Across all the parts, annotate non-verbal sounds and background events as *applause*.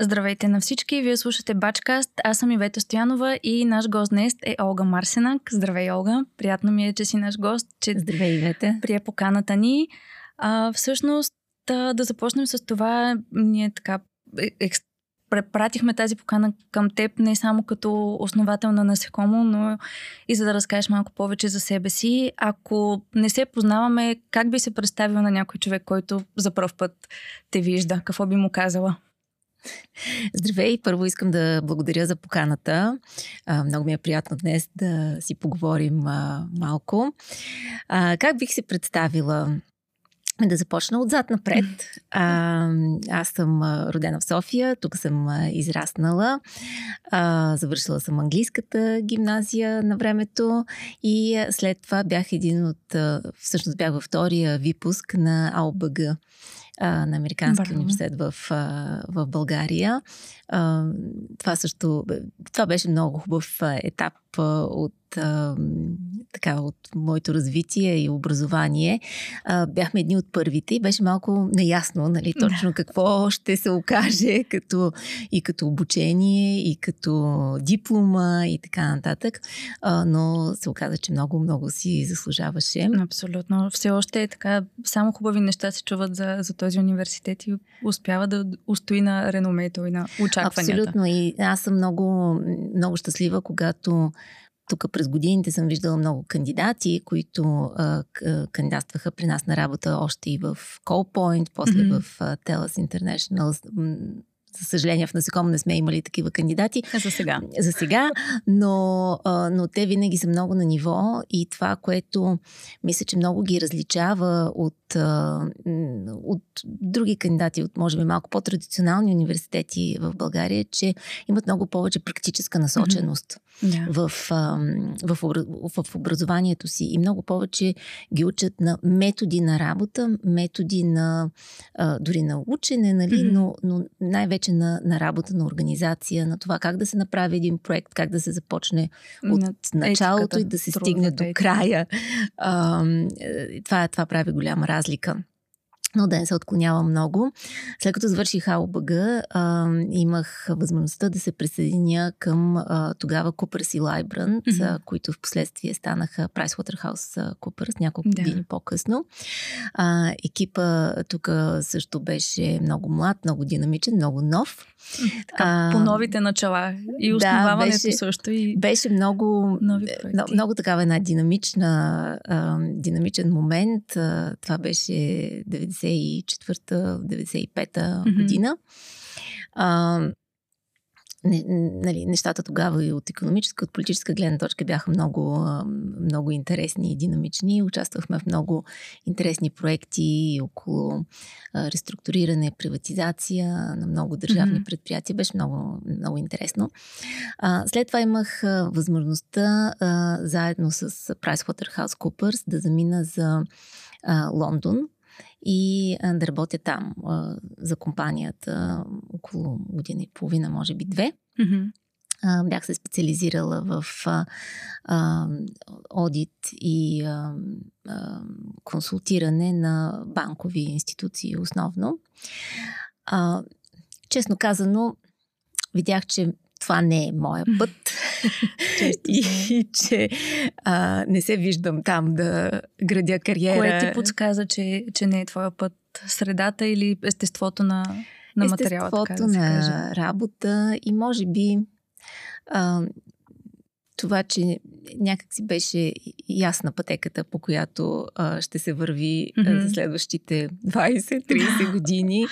Здравейте на всички! Вие слушате Бачкаст. Аз съм Ивета Стоянова и наш гост днес е Олга Марсенак. Здравей, Олга! Приятно ми е, че си наш гост, че Здравей, Ивета! Прие поканата ни. А, всъщност, да, да започнем с това. Ние така е, препратихме тази покана към теб не само като основател на Насекомо, но и за да разкажеш малко повече за себе си. Ако не се познаваме, как би се представил на някой човек, който за първ път те вижда? Какво би му казала? Здравей! Първо искам да благодаря за поканата. Много ми е приятно днес да си поговорим малко. Как бих се представила? Да започна отзад напред. А, аз съм родена в София, тук съм израснала. А, завършила съм английската гимназия на времето и след това бях един от, всъщност бях във втория випуск на АОБГ а, на Американския Браво. университет в, а, в България. А, това също, това беше много хубав етап от а, така, от моето развитие и образование, а, бяхме едни от първите и беше малко неясно, нали, точно какво ще се окаже като, и като обучение, и като диплома и така нататък. А, но се оказа, че много, много си заслужаваше. Абсолютно. Все още е така, само хубави неща се чуват за, за този университет и успява да устои на реномето и на очакванията. Абсолютно. И аз съм много, много щастлива, когато тук през годините съм виждала много кандидати, които а, кандидатстваха при нас на работа още и в Callpoint, после mm-hmm. в а, TELUS International за съжаление в насекомо не сме имали такива кандидати. За сега. За сега, но, но те винаги са много на ниво и това, което мисля, че много ги различава от, от други кандидати, от може би малко по-традиционални университети в България, че имат много повече практическа насоченост. Mm-hmm yeah. в, в, в образованието си и много повече ги учат на методи на работа, методи на дори на учене, нали, mm-hmm. но, но най-вече на, на работа на организация, на това как да се направи един проект, как да се започне от на началото и да се стигне до края. А, това, това прави голяма разлика но да не се отклонява много. След като завърших АОБГ, а, имах възможността да се присъединя към а, тогава Coopers и Librand, mm-hmm. които в последствие станаха PricewaterhouseCoopers няколко да. години по-късно. А, екипа тук също беше много млад, много динамичен, много нов. Така, а, по новите начала и основаването да, беше, също. И беше много, много, много такава една динамична, а, динамичен момент. А, това беше 94-та, 95-та mm-hmm. година. А, не, нали, нещата тогава и от економическа, от политическа гледна точка бяха много, много интересни и динамични. Участвахме в много интересни проекти около реструктуриране, приватизация на много държавни mm-hmm. предприятия. Беше много, много интересно. След това имах възможността заедно с PricewaterhouseCoopers да замина за Лондон и да работя там а, за компанията около година и половина, може би две. Mm-hmm. А, бях се специализирала в а, а, одит и а, а, консултиране на банкови институции основно. А, честно казано, видях, че това не е моя път *laughs* и, и *laughs* че а, не се виждам там да градя кариера. Кое ти подсказа, че, че не е твоя път? Средата или естеството на, на материала? Естеството така да на работа и може би а, това, че някак си беше ясна пътеката, по която а, ще се върви mm-hmm. а, за следващите 20-30 *laughs* години.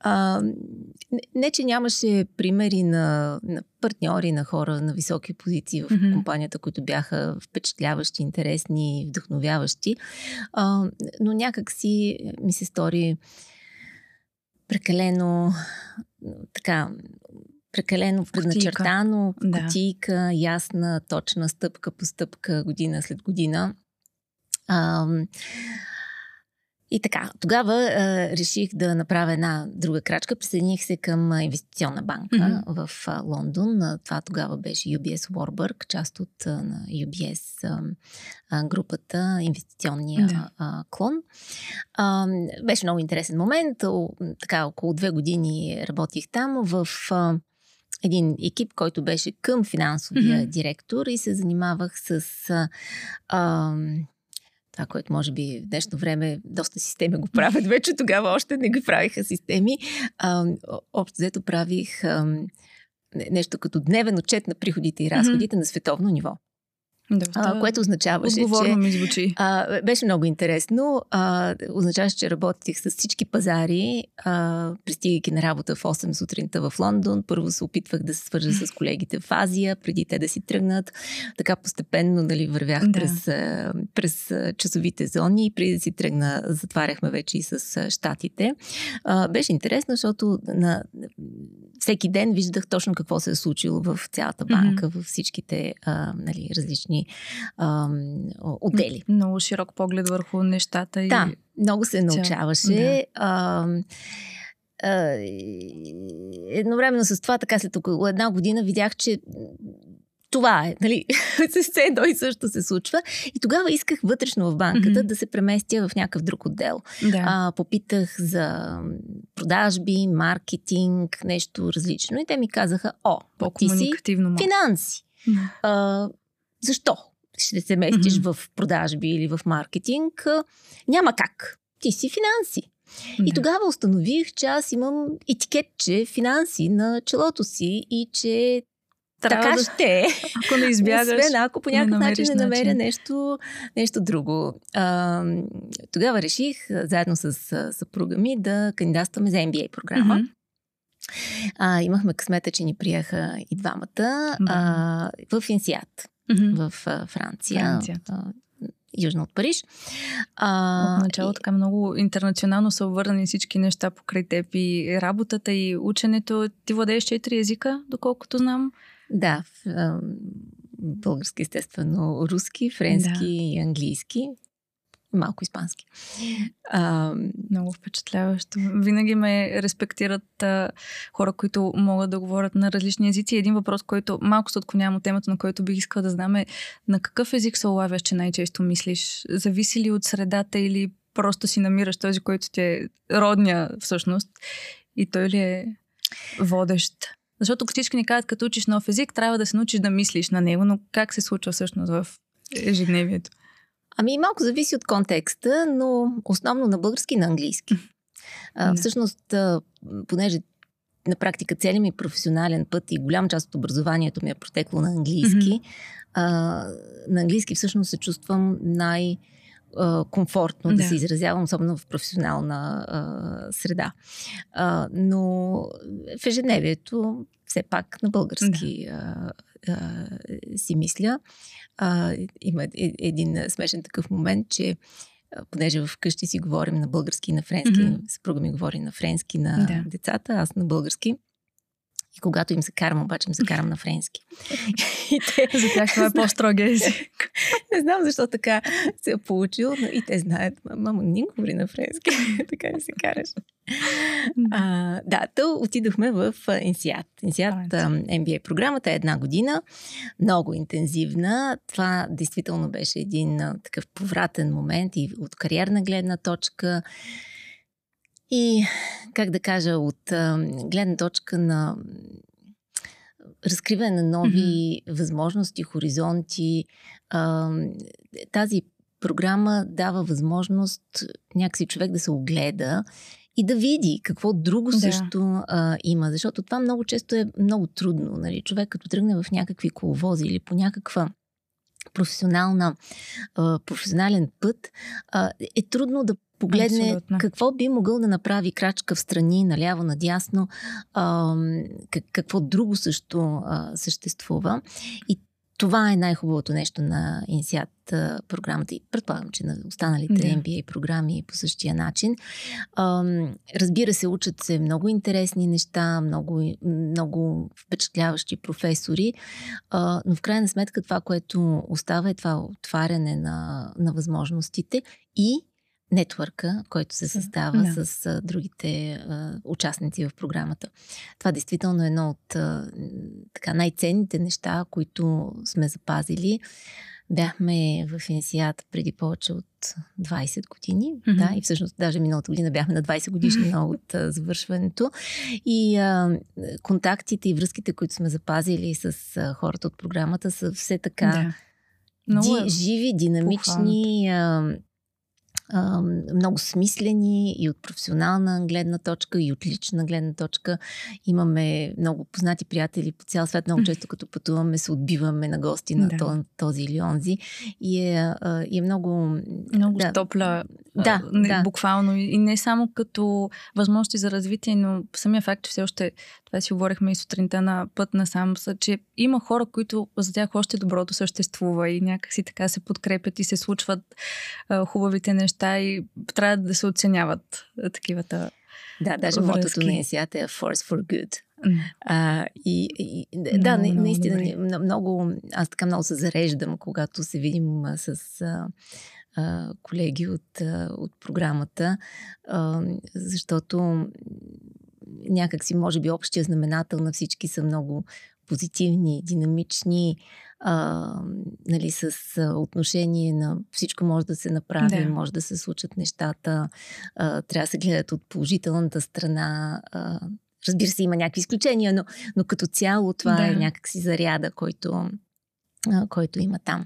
А, не, не, че нямаше примери на, на партньори, на хора на високи позиции в mm-hmm. компанията, които бяха впечатляващи, интересни, вдъхновяващи, а, но някак си ми се стори прекалено така прекалено предначертано, кутийка, да. ясна, точна, стъпка по стъпка, година след година. А, И така, тогава а, реших да направя една друга крачка. Присъединих се към инвестиционна банка mm-hmm. в а, Лондон. А, това тогава беше UBS Warburg, част от а, на UBS а, а, групата, инвестиционния yeah. а, клон. А, беше много интересен момент. О, така, около две години работих там в... А, един екип, който беше към финансовия mm-hmm. директор и се занимавах с а, това, което може би в днешно време доста системи го правят, вече тогава още не ги правиха системи. А, общо взето правих а, нещо като дневен отчет на приходите и разходите mm-hmm. на световно ниво. Доста а, което означаваше, че... ми звучи. А, беше много интересно. А, означаваше, че работих с всички пазари, а, пристигайки на работа в 8 сутринта в Лондон. Първо се опитвах да се свържа с колегите в Азия, преди те да си тръгнат. Така постепенно нали, вървях да. през, през часовите зони и преди да си тръгна, затваряхме вече и с щатите. А, беше интересно, защото на всеки ден виждах точно какво се е случило в цялата банка, mm-hmm. във всичките а, нали, различни а, отдели. Много широк поглед върху нещата. И... Да, много се научаваше. Да. А, а, едновременно с това, така след около една година, видях, че това е, нали, *laughs* с едно и също се случва. И тогава исках вътрешно в банката mm-hmm. да се преместя в някакъв друг отдел. Да. А, попитах за продажби, маркетинг, нещо различно. И те ми казаха, о, ти си финанси. Mm-hmm. А, защо ще се местиш mm-hmm. в продажби или в маркетинг? Няма как. Ти си финанси. Да. И тогава установих, че аз имам етикетче финанси на челото си и че трябва така да, ще. *laughs* Ако не избягаш. Освен ако по някакъв начин не намеря начин. нещо, нещо друго. А, тогава реших, заедно с съпруга ми, да кандидатстваме за MBA програма. Mm-hmm. А, имахме късмета, че ни приеха и двамата mm-hmm. а, в Инсиат, mm-hmm. в а, Франция. Франция. А, южно от Париж. А, от начало и... така много интернационално са обвързани всички неща покрай теб и работата и ученето. Ти владееш четири езика, доколкото знам. Да, български естествено, руски, френски да. и английски. Малко испански. А, Много впечатляващо. Винаги ме респектират а, хора, които могат да говорят на различни езици. Един въпрос, който малко се отклонявам от темата, на който бих искала да знам е на какъв език се улавяш, че най-често мислиш? Зависи ли от средата или просто си намираш този, който ти е родния всъщност и той ли е водещ? Защото всички ни казват, като учиш нов език, трябва да се научиш да мислиш на него, но как се случва всъщност в ежедневието? Ами малко зависи от контекста, но основно на български и на английски. А, всъщност, понеже на практика целият ми професионален път и голям част от образованието ми е протекло на английски, mm-hmm. а, на английски всъщност се чувствам най- комфортно да. да се изразявам, особено в професионална а, среда. А, но в ежедневието все пак на български да. а, а, си мисля. А, има е, един смешен такъв момент, че понеже вкъщи си говорим на български и на френски, mm-hmm. съпруга ми говори на френски на да. децата, аз на български. И когато им се карам, обаче им се карам на френски. и *laughs* те... За тях това е по-строг език. *laughs* не знам защо така се е получил, но и те знаят. Мамо, не говори на френски. *laughs* така не се караш. а, да, то отидохме в Инсиат. Инсиат MBA програмата е една година. Много интензивна. Това действително беше един такъв повратен момент и от кариерна гледна точка. И, как да кажа, от а, гледна точка на разкриване на нови mm-hmm. възможности, хоризонти, а, тази програма дава възможност някакси човек да се огледа и да види какво друго да. също а, има. Защото това много често е много трудно. Нали? Човек като тръгне в някакви коловози или по някаква професионална, а, професионален път, а, е трудно да погледне Абсолютно. какво би могъл да направи крачка в страни, наляво, надясно, а, какво друго също а, съществува. И това е най-хубавото нещо на Инсиат програмата и предполагам, че на останалите да. MBA програми по същия начин. Разбира се, учат се много интересни неща, много, много впечатляващи професори, но в крайна сметка това, което остава е това отваряне на, на възможностите и нетворка, който се създава да. с а, другите а, участници в програмата. Това действително е едно от а, така, най-ценните неща, които сме запазили. Бяхме в Инсият преди повече от 20 години. Mm-hmm. Да, и всъщност даже миналата година бяхме на 20 годишнина *laughs* от а, завършването. И а, контактите и връзките, които сме запазили с а, хората от програмата, са все така да. Ди, живи, динамични. А, а, много смислени и от професионална гледна точка, и от лична гледна точка. Имаме много познати приятели по цял свет. Много често, като пътуваме, се отбиваме на гости на да. този или онзи. И е, е много... Много да, топля. Да, не, да. Буквално. И не само като възможности за развитие, но самия факт, че все още това си говорихме и сутринта на път на сам, че има хора, които за тях още доброто съществува и някакси така се подкрепят и се случват а, хубавите неща и трябва да се оценяват а, такивата да, даже връзки. мотото на инсията е Force for Good. А, и, и, да, много, наистина, много, много, аз така много се зареждам, когато се видим с а, а, колеги от, а, от програмата, а, защото някак си, може би, общия знаменател на всички са много позитивни, динамични, а, нали, с отношение на всичко може да се направи, да. може да се случат нещата, а, трябва да се гледат от положителната страна. А, разбира се, има някакви изключения, но, но като цяло това да. е някакси заряда, който, който има там.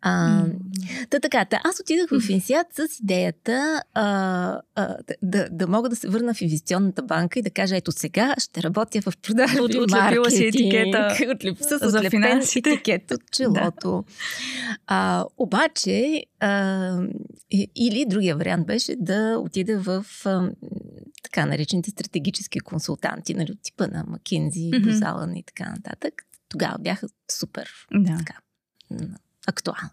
А, mm. Та така, та, аз отидах в Инсиат с идеята а, а, да, да мога да се върна в инвестиционната банка и да кажа, ето сега ще работя в продажби, от, отлепила си етикета *laughs* отлеп, с за финансите. етикет от *laughs* челото. да. а, обаче, а, или другия вариант беше да отида в а, така наречените стратегически консултанти, нали, от типа на Макинзи, mm-hmm. Бозалан и така нататък тогава бяха супер да. така, актуални.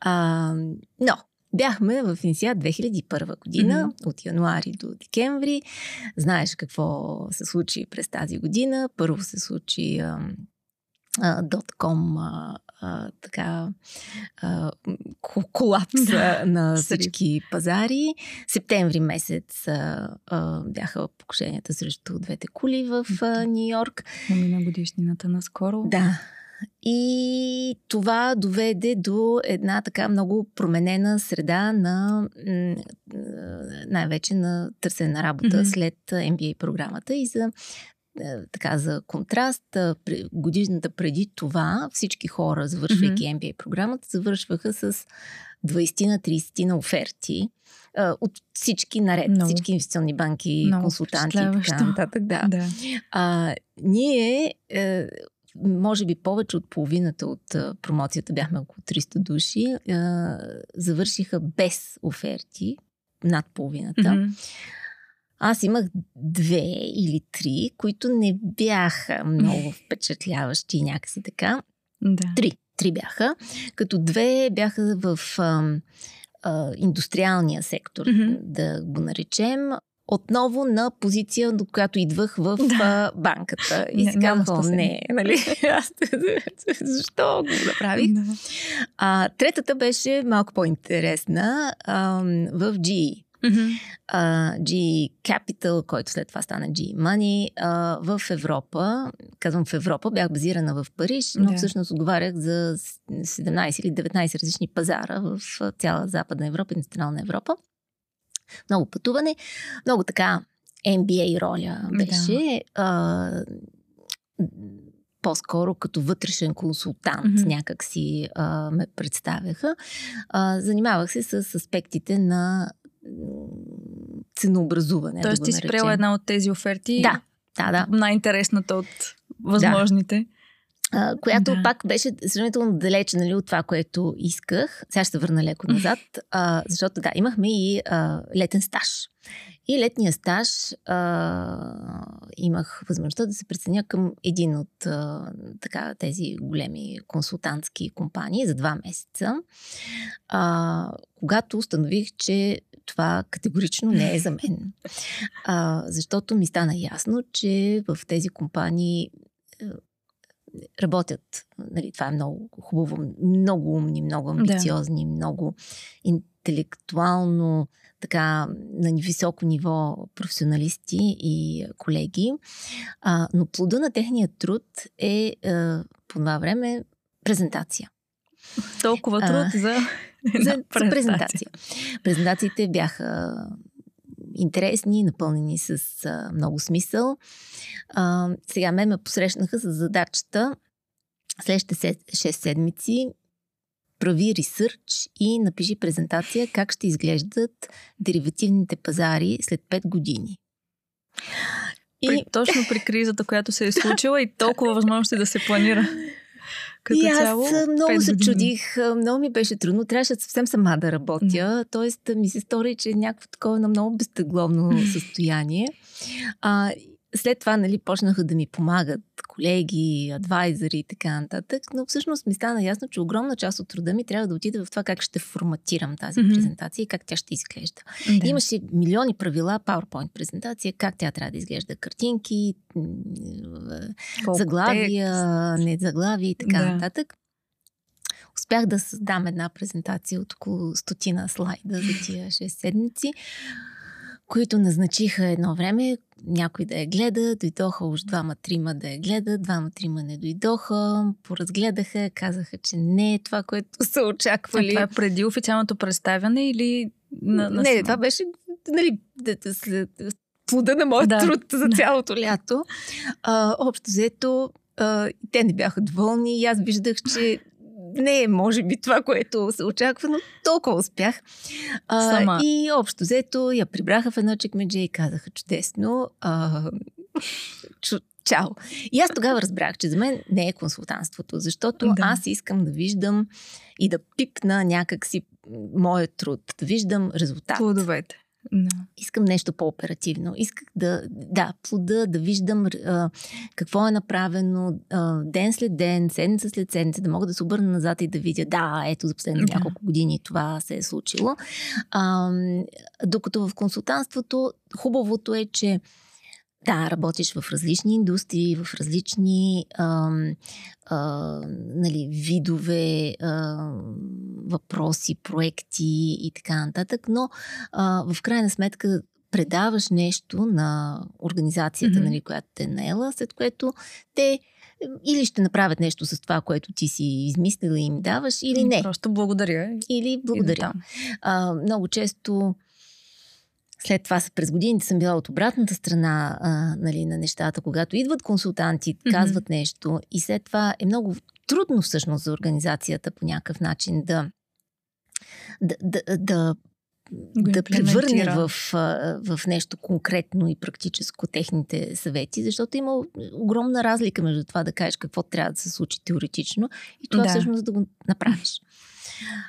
А, но Бяхме в Инсиат 2001 година, mm-hmm. от януари до декември. Знаеш какво се случи през тази година. Първо се случи дотком така а, колапс да. на всички пазари. Септември месец а, а, бяха покушенията срещу двете кули в Нью Йорк. Помина годишнината наскоро. Да. И това доведе до една така много променена среда на най-вече на търсене на работа mm-hmm. след MBA програмата и за така за контраст, годишната преди това всички хора, завършвайки mm-hmm. MBA програмата, завършваха с 20 на 30 на оферти от всички наред, Много. всички инвестиционни банки, Много консултанти и така нататък. Да. да. А, ние, е, може би повече от половината от промоцията, бяхме около 300 души, завършиха без оферти, над половината. Mm-hmm. Аз имах две или три, които не бяха много *laughs* впечатляващи някакси така. Да. Три. Три бяха. Като две бяха в а, а, индустриалния сектор, mm-hmm. да го наречем. Отново на позиция, до която идвах в да. банката. И си казах, не, нали? *laughs* Аз, *laughs* защо го направих? Да. А, третата беше малко по-интересна а, в GE. Mm-hmm. Uh, G Capital, който след това стана G Money, uh, в Европа. Казвам в Европа, бях базирана в Париж, но yeah. всъщност отговарях за 17 или 19 различни пазара в цяла Западна Европа и Централна Европа. Много пътуване, много така MBA роля беше. Yeah. Uh, по-скоро като вътрешен консултант mm-hmm. някак си а, ме представяха. А, занимавах се с аспектите на ценообразуване. Тоест да ти си приела една от тези оферти. Да, да, да. Най-интересната от възможните. Да. която да. пак беше сравнително далече нали, от това, което исках. Сега ще върна леко назад, а, защото да, имахме и а, летен стаж. И летния стаж а, имах възможността да се преценя към един от а, така, тези големи консултантски компании за два месеца. А, когато установих, че това категорично не е за мен. *laughs* А, защото ми стана ясно, че в тези компании работят, нали, това е много хубаво, много умни, много амбициозни, да. много интелектуално така на високо ниво професионалисти и колеги. А, но плода на техния труд е а, по това време презентация. Толкова труд а, за, за, презентация. презентация. Презентациите бяха интересни, напълнени с а, много смисъл. А, сега ме ме посрещнаха с задачата следващите 6 седмици прави ресърч и напиши презентация как ще изглеждат деривативните пазари след 5 години. И... При, точно при кризата, която се е случила и толкова *laughs* възможности да се планира. Като и аз цяло, много се чудих, много ми беше трудно, трябваше съвсем сама да работя, mm. т.е. ми се стори, че е някакво такова на много безтегловно *laughs* състояние. А, след това, нали, почнаха да ми помагат колеги, адвайзери и така нататък, но всъщност ми стана ясно, че огромна част от труда ми трябва да отиде в това как ще форматирам тази mm-hmm. презентация и как тя ще изглежда. Да. Имаше милиони правила, PowerPoint презентация, как тя трябва да изглежда, картинки, Колко заглавия, текст. не заглавия и така да. нататък успях да създам една презентация от около стотина слайда за тия 6 седмици, които назначиха едно време някой да я гледа, дойдоха уж двама-трима да я гледат, двама-трима не дойдоха, поразгледаха, казаха, че не е това, което са очаквали. А това е преди официалното представяне или... На, на... Не, това беше нали, след плода на моят да. труд за цялото лято. А, общо взето, а, те не бяха доволни и аз виждах, че не е, може би, това, което се очаква, но толкова успях. А, Сама. И общо взето я прибраха в едно чекмедже и казаха чудесно. А, чу, чао. И аз тогава разбрах, че за мен не е консултантството, защото да. аз искам да виждам и да пипна някакси моят труд, да виждам резултат. Плодовете. No. Искам нещо по-оперативно. Исках да, да, плода, да виждам а, какво е направено а, ден след ден, седмица след седмица, да мога да се обърна назад и да видя, да, ето за последните yeah. няколко години това се е случило. А, докато в консултантството хубавото е, че да, работиш в различни индустрии, в различни а, а, нали, видове а, въпроси, проекти и така нататък, но а, в крайна сметка предаваш нещо на организацията, mm-hmm. нали, която те е наела, след което те или ще направят нещо с това, което ти си измислила и им даваш, или не. Просто благодаря. Или благодаря. А, много често след това през годините съм била от обратната страна а, нали, на нещата, когато идват консултанти, казват mm-hmm. нещо и след това е много трудно всъщност за организацията по някакъв начин да, да, да, да да превърне в, в нещо конкретно и практическо техните съвети, защото има огромна разлика между това да кажеш какво трябва да се случи теоретично и това да. всъщност да го направиш.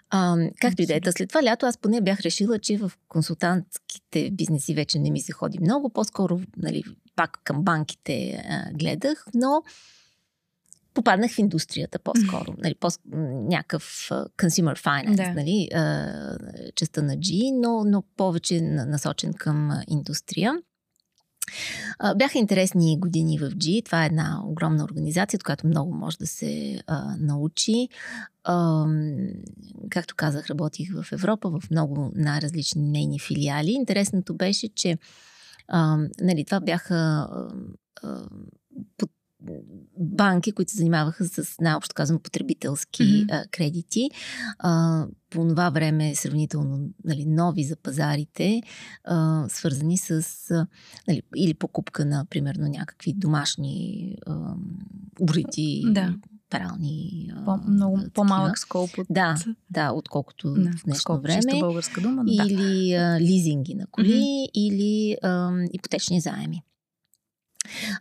А, както и да е. След това лято аз поне бях решила, че в консултантските бизнеси вече не ми се ходи много. По-скоро, нали, пак към банките а, гледах, но попаднах в индустрията по-скоро. Нали, по- някакъв consumer finance, да. нали, uh, частта на G, но, но повече насочен към индустрия. Бяха интересни години в G. Това е една огромна организация, от която много може да се а, научи. А, както казах, работих в Европа, в много най-различни нейни филиали. Интересното беше, че а, нали, това бяха а, а, банки, които се занимаваха с най-общо казано потребителски mm-hmm. а, кредити. А, по това време сравнително нали, нови за пазарите, а, свързани с а, нали, или покупка на, примерно, някакви домашни а, уреди, да. перални. По, много такива. по-малък скоп от... Да, да, отколкото да, в днешно скоп, време. българска дума. Или да. а, лизинги на коли, mm-hmm. или а, ипотечни заеми.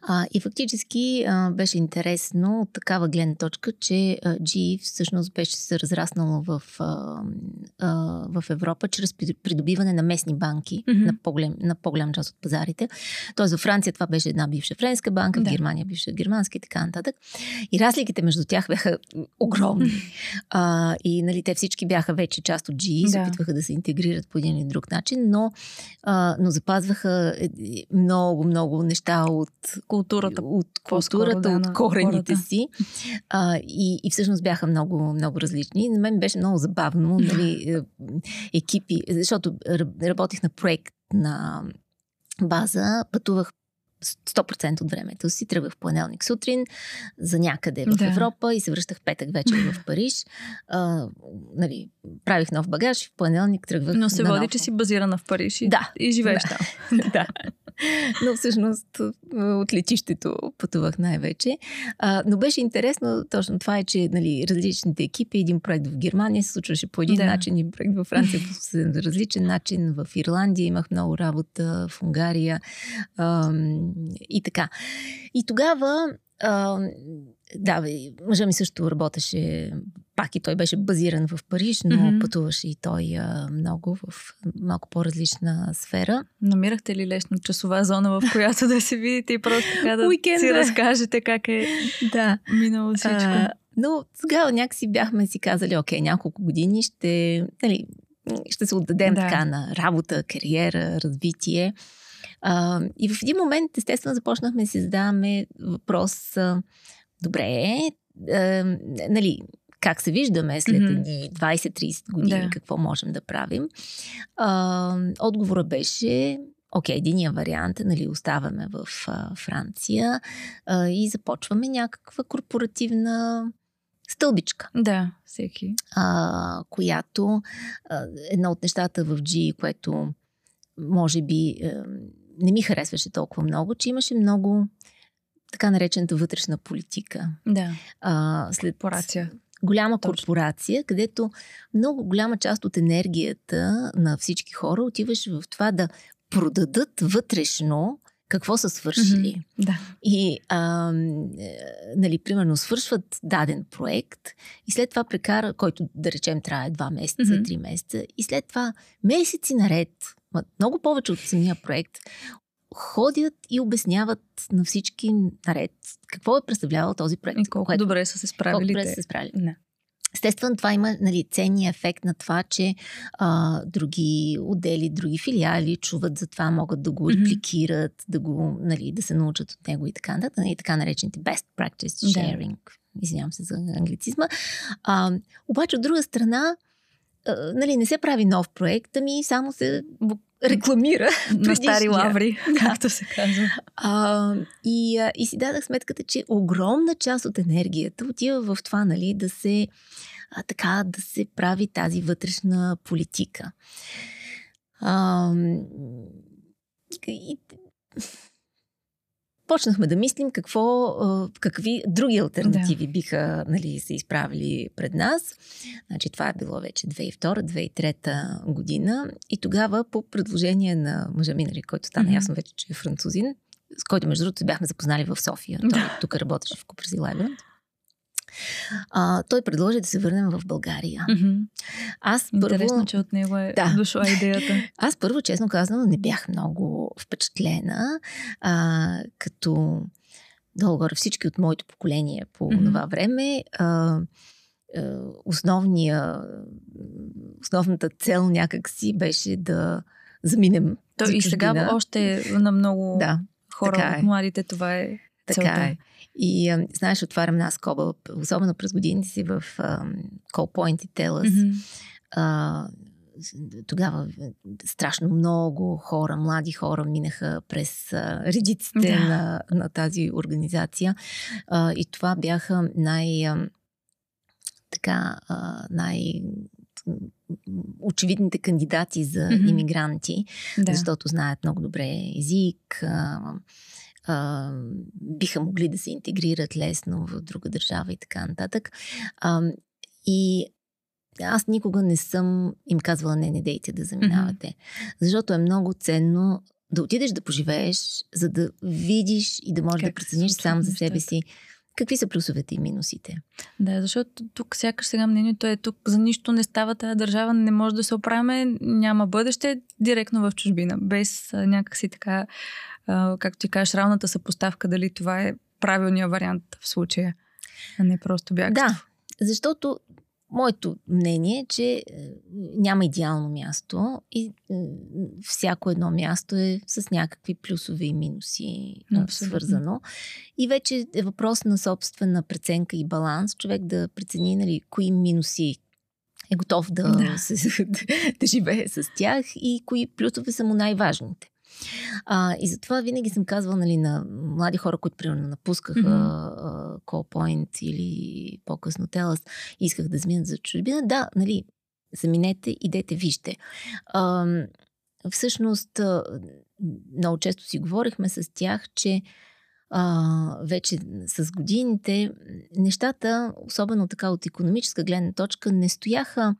А, и фактически а, беше интересно от такава гледна точка, че а, G всъщност беше се разраснало в, а, а, в Европа чрез придобиване на местни банки mm-hmm. на, по-голем, на по-голям част от пазарите. Тоест във Франция това беше една бивша френска банка, да. в Германия бивша германска и така нататък. И разликите между тях бяха огромни. а, и нали, те всички бяха вече част от G, се да. опитваха да се интегрират по един или друг начин, но, а, но запазваха е, много, много неща от културата. От културата, да, от корените си. А, и, и всъщност бяха много, много различни. На мен беше много забавно, нали, е, екипи, защото работих на проект на база, пътувах 100% от времето си. Тръгвах в понеделник сутрин за някъде в да. Европа и се връщах петък вечер в *laughs* Париж. А, нали, правих нов багаж и в понеделник тръгвах. Но се води, нов... че си базирана в Париж и, да. и живееш да. там. *laughs* да. Но всъщност от летището пътувах най-вече. А, но беше интересно точно това е, че нали, различните екипи, един проект в Германия се случваше по един да. начин, един проект във Франция по различен начин, в Ирландия имах много работа, в Унгария а, и така. И тогава а, да, мъжа ми също работеше, пак и той беше базиран в Париж, но mm-hmm. пътуваше и той а, много в малко по-различна сфера. Намирахте ли лесно часова зона, в която да се видите и просто така да Уикенда. си разкажете как е да. минало всичко? А, но тогава някакси бяхме си казали, окей, няколко години ще, нали, ще се отдадем да. така на работа, кариера, развитие. А, и в един момент, естествено, започнахме да си задаваме въпрос, а, добре, а, нали, как се виждаме след mm-hmm. 20-30 години, да. какво можем да правим. А, отговора беше, окей, единия вариант нали, оставаме в а, Франция а, и започваме някаква корпоративна стълбичка. Да, всеки. А, която а, една от нещата в G, което може би не ми харесваше толкова много, че имаше много така наречената вътрешна политика. Да. А, след корпорация. Голяма Точно. корпорация, където много голяма част от енергията на всички хора отиваше в това да продадат вътрешно какво са свършили. Mm-hmm, да. И, а, нали, примерно, свършват даден проект и след това прекара, който, да речем, трае два месеца, mm-hmm. три месеца, и след това месеци наред много повече от самия проект, ходят и обясняват на всички наред какво е представлявал този проект. И колко което, добре са се справили. Колко добре са се справили. Не. Естествено, това има нали, ценния ефект на това, че а, други отдели, други филиали чуват за това, могат да го репликират, mm-hmm. да, го, нали, да се научат от него и така нататък. И така наречените best practice sharing. Да. Извинявам се за англицизма. А, обаче, от друга страна, а, нали, не се прави нов проект, ами само се рекламира. *laughs* На стари лаври, *laughs* както се казва. А, и, а, и си дадах сметката, че огромна част от енергията отива в това, нали, да се а, така, да се прави тази вътрешна политика. А, и, почнахме да мислим какво, какви други альтернативи да. биха нали, се изправили пред нас. Значи, това е било вече 2002-2003 година и тогава по предложение на мъжа ми, нали, който стана mm-hmm. ясно вече, че е французин, с който между другото бяхме запознали в София. Той да. тук работеше в Купрази Лайбранд. А, той предложи да се върнем в България. Mm-hmm. Аз първо... Интересно, че от него е да. дошла идеята. *laughs* Аз първо, честно казано, не бях много впечатлена, а, като долу-горе всички от моето поколение по mm-hmm. това време. А, основния, основната цел някакси беше да заминем. То и сега още на много да, хора, е. младите, това е така целта. е. И а, знаеш, отварям една скоба, особено през годините си в а, Call Point и Телас. Mm-hmm. А, тогава страшно много хора, млади хора минаха през а, редиците да. на, на тази организация. А, и това бяха най- а, така, а, най- очевидните кандидати за mm-hmm. иммигранти, да. защото знаят много добре език, а, а, биха могли да се интегрират лесно в друга държава и така нататък. А, и аз никога не съм им казвала не, не дейте да заминавате. Mm-hmm. Защото е много ценно да отидеш да поживееш, за да видиш и да можеш как да прецениш сам за себе си какви са плюсовете и минусите. Да, защото тук сякаш сега мнението е тук за нищо не става тази държава, не може да се оправяме, няма бъдеще, директно в чужбина, без някакси така както ти кажеш, равната съпоставка, дали това е правилният вариант в случая, а не просто бягство. Да, защото моето мнение е, че е, няма идеално място и е, всяко едно място е с някакви плюсове и минуси Абсолютно. свързано. И вече е въпрос на собствена преценка и баланс, човек да прецени нали, кои минуси е готов да, да. Се, *laughs* да живее с тях и кои плюсове са му най-важните. А, и затова винаги съм казвала нали, на млади хора, които примерно напускаха mm-hmm. Или по-късно Телас исках да заминат за чужбина, да, нали, заминете, идете, вижте. А, всъщност, много често си говорихме с тях, че а, вече с годините нещата, особено така от економическа гледна точка, не стояха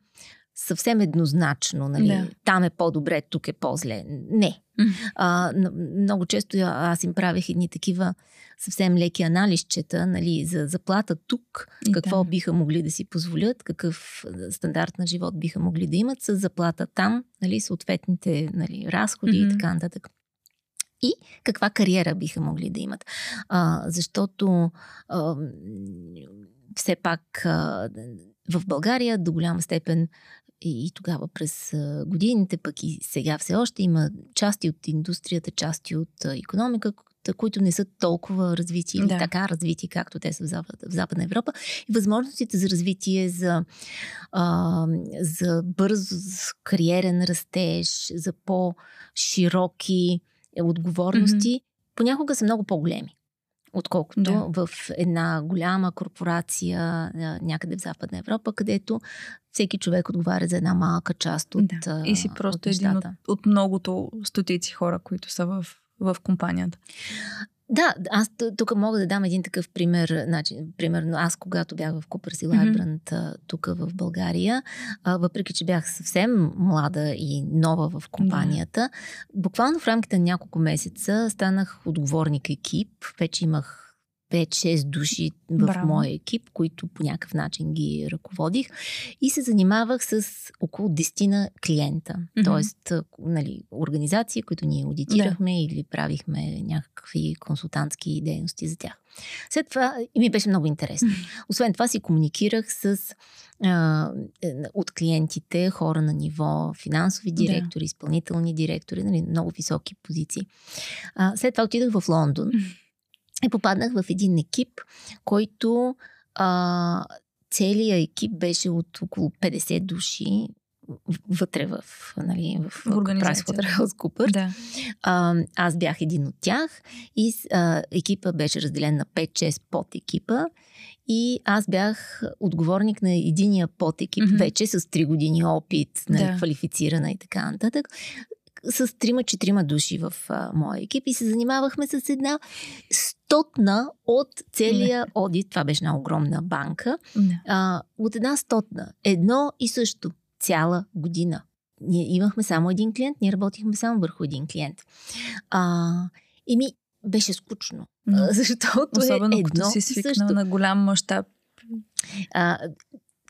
съвсем еднозначно, нали, да. там е по-добре, тук е по-зле. Не. А, много често аз им правих едни такива съвсем леки анализчета нали, за заплата тук, и какво да. биха могли да си позволят, какъв стандарт на живот биха могли да имат с заплата там, нали, съответните нали, разходи mm-hmm. и така нататък и каква кариера биха могли да имат. А, защото а, все пак а, в България до голяма степен и, тогава през годините, пък и сега все още има части от индустрията, части от економика, които не са толкова развити или да. така развити, както те са в, Запад, в Западна Европа. И възможностите за развитие, за, а, за бърз кариерен растеж, за по-широки отговорности, mm-hmm. понякога са много по-големи отколкото да. в една голяма корпорация някъде в Западна Европа, където всеки човек отговаря за една малка част от. Да. И си просто от един от, от многото стотици хора, които са в, в компанията. Да, аз тук мога да дам един такъв пример. Значи, примерно, аз когато бях в Купър и Лайбранд mm-hmm. тук в България, а, въпреки че бях съвсем млада и нова в компанията, буквално в рамките на няколко месеца станах отговорник екип. Вече имах 5-6 души в Браво. моя екип, които по някакъв начин ги ръководих и се занимавах с около 10 на клиента. Mm-hmm. Тоест, нали, организации, които ние аудитирахме да. или правихме някакви консултантски дейности за тях. След това и ми беше много интересно. Mm-hmm. Освен това си комуникирах с а, е, от клиентите, хора на ниво финансови директори, да. изпълнителни директори, нали, много високи позиции. А, след това отидах в Лондон. Mm-hmm и попаднах в един екип, който а, целият екип беше от около 50 души вътре в, нали, в, в PricewaterhouseCoopers. Да. А, аз бях един от тях и а, екипа беше разделен на 5-6 под екипа и аз бях отговорник на единия под екип, mm-hmm. вече с 3 години опит, нали, да. квалифицирана и така нататък с трима-четирима души в а, моя екип и се занимавахме с една стотна от целия одит. Това беше една огромна банка. Не. А, от една стотна. Едно и също. Цяла година. Ние имахме само един клиент, ние работихме само върху един клиент. А, и ми беше скучно. Но, защото е Особено е едно като си свикнал на голям мащаб.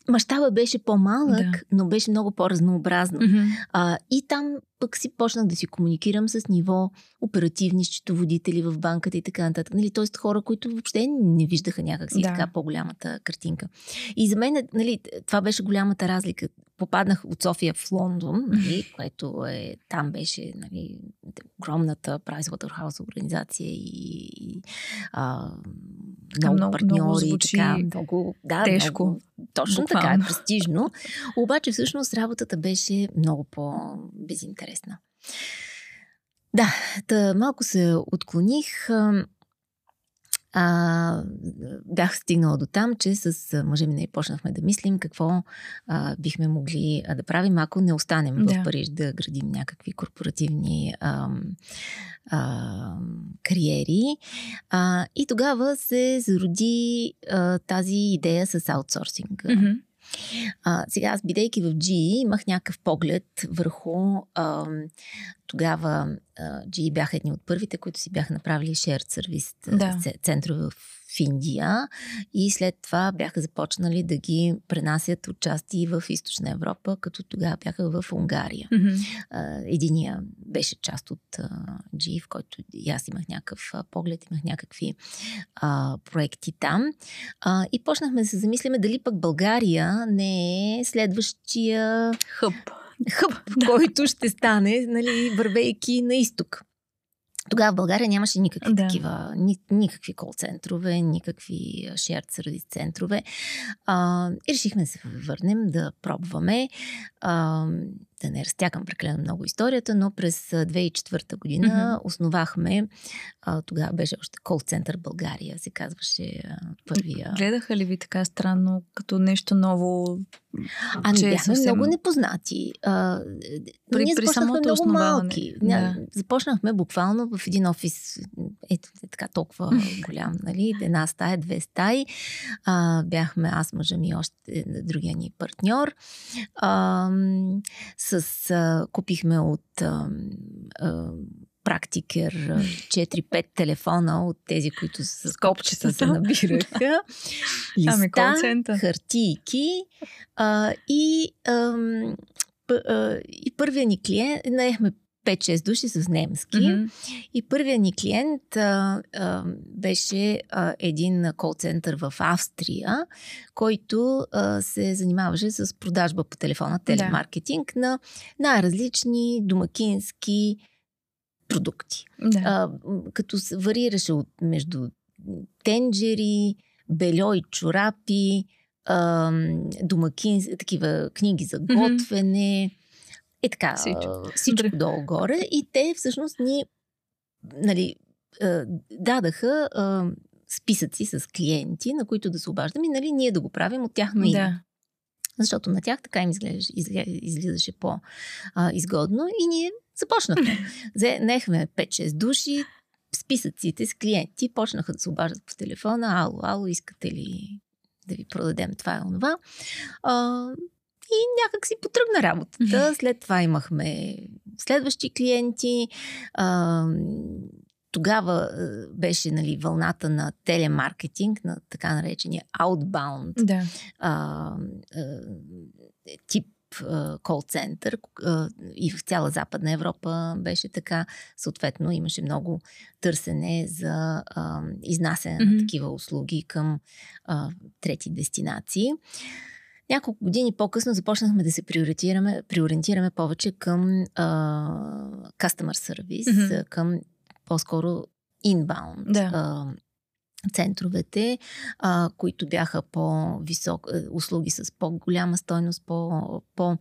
Мащаба беше по-малък, да. но беше много по-разнообразно. Mm-hmm. А, и там пък си почнах да си комуникирам с ниво оперативни счетоводители в банката и така нататък. Нали, Тоест хора, които въобще не виждаха някакси да. така по-голямата картинка. И за мен нали, това беше голямата разлика. Попаднах от София в Лондон, нали, *laughs* което е, там беше нали, огромната Pricewaterhouse организация и, и а, много, много партньори. Много звучи така, много, да, тежко. Много, точно Буквално. така, е престижно. Обаче всъщност работата беше много по-безинтересна. Да, да, малко се отклоних. А, бях стигнала до там, че с мъжа ми почнахме да мислим какво а, бихме могли да правим, ако не останем да. в Париж да градим някакви корпоративни а, а, кариери. А, и тогава се зароди а, тази идея с аутсорсинг. Mm-hmm. А, сега аз, бидейки в GE, имах някакъв поглед върху а, тогава а, GE бяха едни от първите, които си бяха направили shared service да. центрове в в Индия и след това бяха започнали да ги пренасят отчасти в Източна Европа, като тогава бяха в Унгария. Mm-hmm. Единия беше част от G, в който и аз имах някакъв поглед, имах някакви а, проекти там. А, и почнахме да се замислиме дали пък България не е следващия хъб хъб, *laughs* който ще стане, нали, вървейки на изток. Тогава в България нямаше никакви да. такива, ни, никакви кол-центрове, никакви shared service центрове. А, и решихме да се върнем, да пробваме. А, да не разтякам прекалено много историята, но през 2004 година mm-hmm. основахме, а, тогава беше още кол-център България, се казваше а, първия. Гледаха ли ви така странно, като нещо ново? Ами бяхме съвсем... много непознати. А, при, ние при самото много основаване. малки. Да. Започнахме буквално в един офис, ето е така толкова *laughs* голям, нали? Една стая, две стаи. А, бяхме аз, мъжа ми, още другия ни партньор. А, с, а, купихме от а, а, практикер 4-5 телефона от тези, които с копчета се набираха. *laughs* Ами, Листа, ами, хартийки а, и, а, а, и първия ни клиент, наехме 5-6 души с немски. Mm-hmm. И първият ни клиент а, а, беше а, един кол-център в Австрия, който а, се занимаваше с продажба по телефона, телемаркетинг да. на най-различни домакински продукти. Да. А, като се варираше от, между тенджери, бельо и чорапи, а, домакин, такива книги за готвене, mm-hmm и така, всичко, всичко долу-горе. И те всъщност ни нали, дадаха списъци с клиенти, на които да се обаждаме и нали, ние да го правим от тяхно име. Да. Защото на тях така им изглеждаше, излизаше по-изгодно и ние започнахме. *laughs* Нехме 5-6 души, списъците с клиенти, почнаха да се обаждат по телефона, ало, ало, искате ли да ви продадем това и онова. И някак си потръгна работата. След това имахме следващи клиенти. А, тогава беше нали, вълната на телемаркетинг, на така наречения outbound да. а, а, тип кол-център и в цяла Западна Европа беше така. Съответно, имаше много търсене за а, изнасяне mm-hmm. на такива услуги към а, трети дестинации. Няколко години по-късно започнахме да се приориентираме, приориентираме повече към а, customer service, mm-hmm. към по-скоро inbound да. а, центровете, а, които бяха по-висок, услуги с по-голяма стойност, по, по,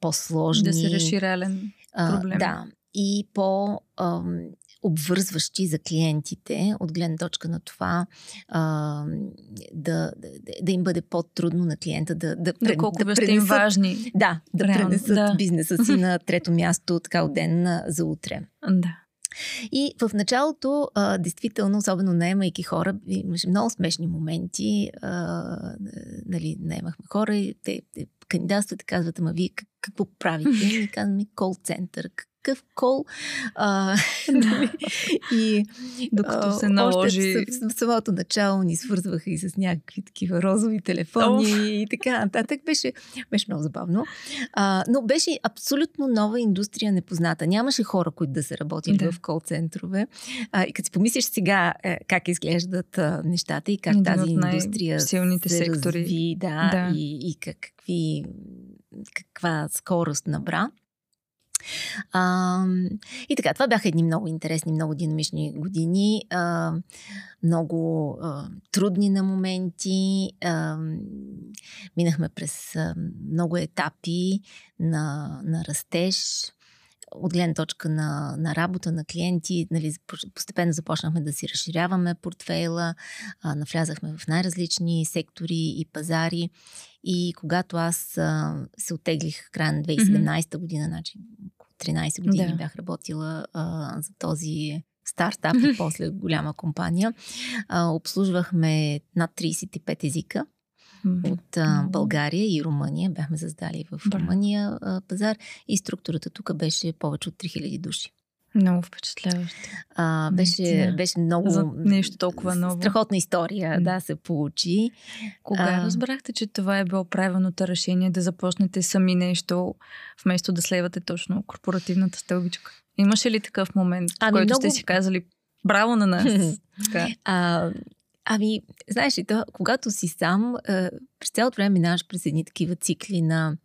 по-сложни. Да се реши реален проблем. А, да. И по обвързващи за клиентите, от гледна точка на това а, да, да, да им бъде по-трудно на клиента да, да, да, колко да пренесат, им важни. Да, да Реално, пренесат да. бизнеса си на трето място така от ден за утре. Да. И в началото, а, действително, особено наемайки хора, имаше много смешни моменти. А, нали, наемахме хора и те, те кандидатстват и казват, ама вие какво правите? И казваме кол-център такъв кол. А, *laughs* нали? и, Докато се наложи. Още в, в самото начало ни свързваха и с някакви такива розови телефони oh. и така нататък. Беше, беше много забавно. А, но беше абсолютно нова индустрия, непозната. Нямаше хора, които да се работят да. в кол-центрове. А, и като си помислиш сега е, как изглеждат а, нещата и как Един тази индустрия силните се сектори. разви, да, да. И, и как, какви, каква скорост набра. А, и така, това бяха едни много интересни, много динамични години, а, много а, трудни на моменти. А, минахме през а, много етапи на, на растеж от гледна точка на, на работа на клиенти, нали, постепенно започнахме да си разширяваме портфейла, а, навлязахме в най-различни сектори и пазари. И когато аз а, се отеглих края на 2017 mm-hmm. година, значи 13 години да. бях работила а, за този стартап и *laughs* после голяма компания. А, обслужвахме над 35 езика от а, България и Румъния. Бяхме създали в Румъния а, пазар и структурата тук беше повече от 3000 души. Много впечатляващо. А, беше, беше много... За нещо толкова ново. Страхотна история, да, се получи. Кога а... разбрахте, че това е било правилното решение да започнете сами нещо, вместо да следвате точно корпоративната стълбичка? Имаше ли такъв момент, ами, в който много... сте си казали браво на нас? *laughs* а, ами, знаеш ли, то, когато си сам, през цялото време минаваш през едни такива цикли на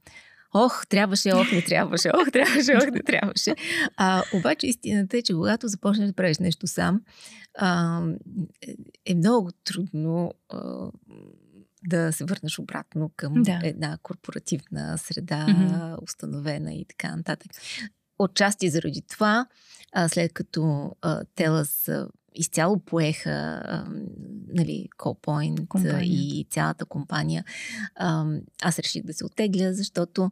ох, трябваше, ох, не трябваше, ох, трябваше, ох, не трябваше. А, обаче истината е, че когато започнеш да правиш нещо сам, а, е много трудно а, да се върнеш обратно към да. една корпоративна среда, mm-hmm. установена и така нататък. Отчасти заради това, а, след като а, Телас изцяло поеха а, нали, Callpoint и цялата компания. А, аз реших да се оттегля, защото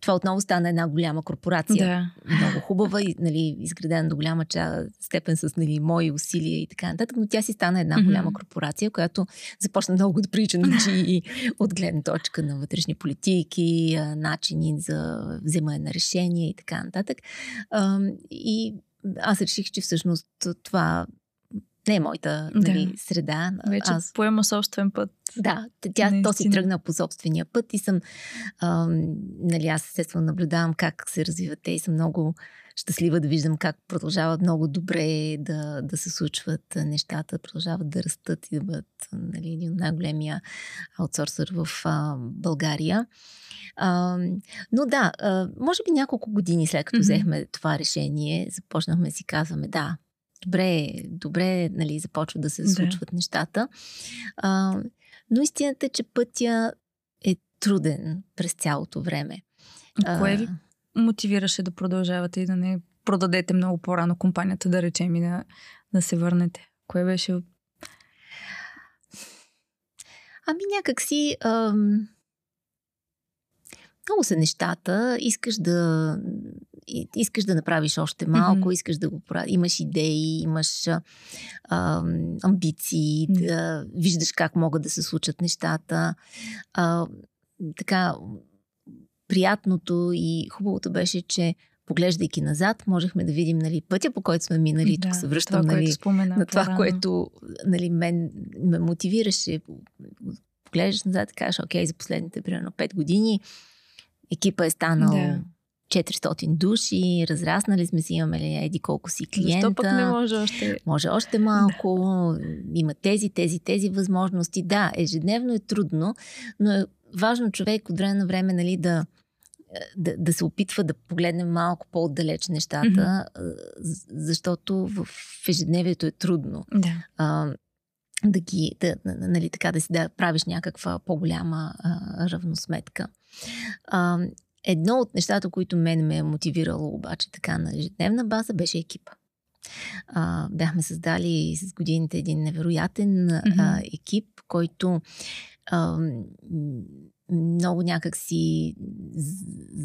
това отново стана една голяма корпорация. Да. Много хубава, и, нали, изградена до голяма ча, степен с нали, мои усилия и така нататък, но тя си стана една mm-hmm. голяма корпорация, която започна много да прилича на GE от гледна точка на вътрешни политики, начини за вземане на решения и така нататък. И аз реших, че всъщност това не е моята нали, да. среда. Вече аз поема собствен път. Да, тя, то си тръгна по собствения път и съм, ам, нали, аз естествено наблюдавам как се развиват те и съм много щастлива да виждам как продължават много добре да, да се случват нещата, продължават да растат и да бъдат нали, един от най-големия аутсорсър в а, България. А, но да, а, може би няколко години след като mm-hmm. взехме това решение, започнахме си казваме да, добре, добре нали, започват да се случват да. нещата. А, но истината е, че пътя е труден през цялото време. Кое ви мотивираше да продължавате и да не продадете много по-рано компанията, да речем, и да, да се върнете? Кое беше? Ами някак си... Ам... Много са нещата. Искаш да, искаш да направиш още малко, mm-hmm. искаш да го правиш. Имаш идеи, имаш а, амбиции, mm-hmm. да виждаш как могат да се случат нещата. А, така, приятното и хубавото беше, че поглеждайки назад, можехме да видим нали, пътя, по който сме минали. Да, Тук се връщам това, нали, спомена, на това, което нали, мен ме мотивираше. Поглеждаш назад и кажеш, окей, за последните примерно 5 години екипа е станал да 400 души, разраснали сме си, имаме ли еди колко си клиента. Защо пък не може още? Може още малко, да. има тези, тези, тези възможности. Да, ежедневно е трудно, но е важно човек от време на време нали, да, да, да се опитва да погледне малко по-отдалеч нещата, mm-hmm. защото в ежедневието е трудно. Да. А, да ги, да, нали, така, да си да правиш някаква по-голяма а, равносметка. А, Едно от нещата, които мен ме е мотивирало обаче така на ежедневна база, беше екипа. А, бяхме създали с годините един невероятен mm-hmm. а, екип, който а, много някакси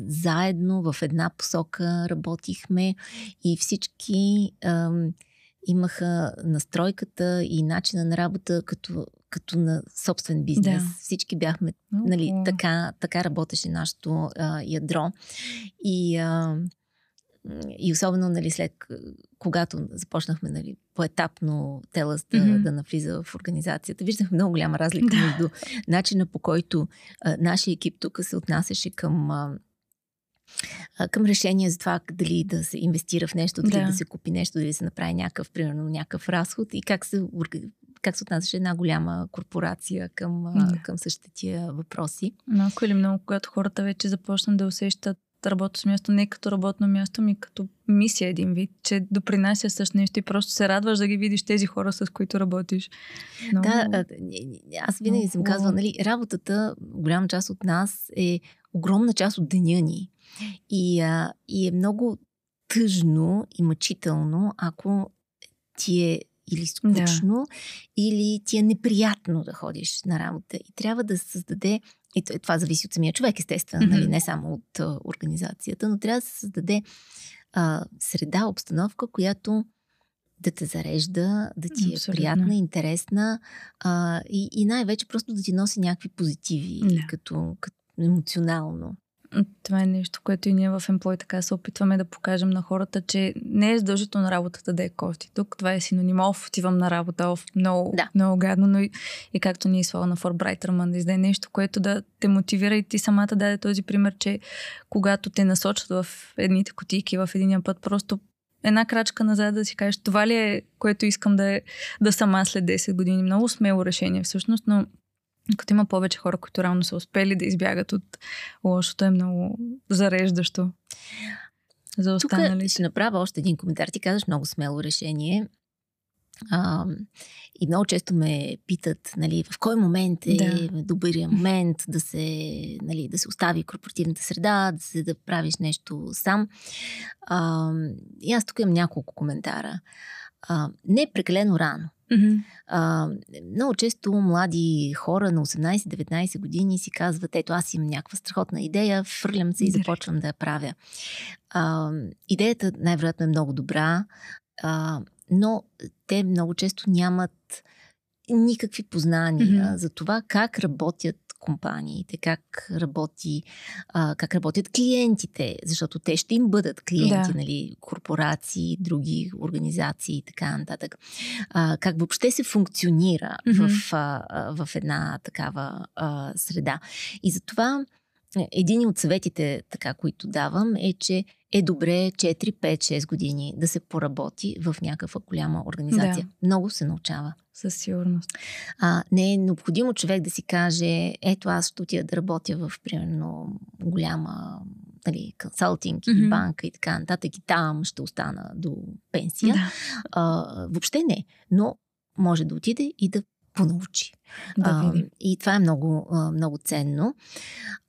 заедно в една посока работихме и всички а, имаха настройката и начина на работа като като на собствен бизнес. Да. Всички бяхме, uh-huh. нали, така, така работеше нашето а, ядро. И, а, и особено, нали, след когато започнахме, нали, поетапно Телас да, mm-hmm. да навлиза в организацията, виждахме много голяма разлика да. между начина по който а, нашия екип тук се отнасяше към а, към решение за това дали да се инвестира в нещо, дали да, да се купи нещо, дали да се направи някакъв, примерно, някакъв разход и как се как се отнасяше една голяма корпорация към, да. към същите тия въпроси. Малко или много, когато хората вече започнат да усещат работното място не като работно място, ми като мисия един вид, че допринася с нещо и просто се радваш да ги видиш тези хора, с които работиш. Но... Да, аз винаги съм казвала, нали, работата, голяма част от нас е огромна част от деня ни. И, а, и е много тъжно и мъчително, ако ти е или скучно, да. или ти е неприятно да ходиш на работа. И трябва да се създаде, и това зависи от самия човек, естествено, mm-hmm. нали, не само от а, организацията, но трябва да се създаде а, среда, обстановка, която да те зарежда, да ти е Абсолютно. приятна, интересна а, и, и най-вече просто да ти носи някакви позитиви, да. като, като емоционално. Това е нещо, което и ние в Employ така се опитваме да покажем на хората, че не е задължително работата да е кофти. Тук това е синоним, оф, отивам на работа, оф, много, да. много гадно, но и, и както ние слава на Форбрайтер да е нещо, което да те мотивира и ти самата даде този пример, че когато те насочат в едните котики, в единия път, просто една крачка назад да си кажеш, това ли е, което искам да, е, да съм аз след 10 години. Много смело решение всъщност, но като има повече хора, които реално са успели да избягат от лошото, е много зареждащо за останалите. Тук ще направя още един коментар. Ти казваш много смело решение. А, и много често ме питат, нали, в кой момент е да. добрия момент да се, нали, да се остави корпоративната среда, да се да правиш нещо сам. А, и аз тук имам няколко коментара. А, не е прекалено рано. Mm-hmm. А, много често млади хора на 18-19 години си казват, ето аз имам някаква страхотна идея, фърлям се и започвам да я правя. А, идеята най-вероятно е много добра, а, но те много често нямат никакви познания mm-hmm. за това как работят компаниите, как, работи, а, как работят клиентите, защото те ще им бъдат клиенти, да. нали, корпорации, други организации и така нататък. А, как въобще се функционира mm-hmm. в, а, в една такава а, среда. И затова един от съветите, така, които давам, е, че е добре 4, 5, 6 години да се поработи в някаква голяма организация. Да. Много се научава. Със сигурност. А, не е необходимо човек да си каже, ето аз ще отида да работя в, примерно, голяма нали, консалтинг mm-hmm. и банка и така нататък и там ще остана до пенсия. Да. А, въобще не. Но може да отиде и да понаучи. Да, а, и това е много, много ценно.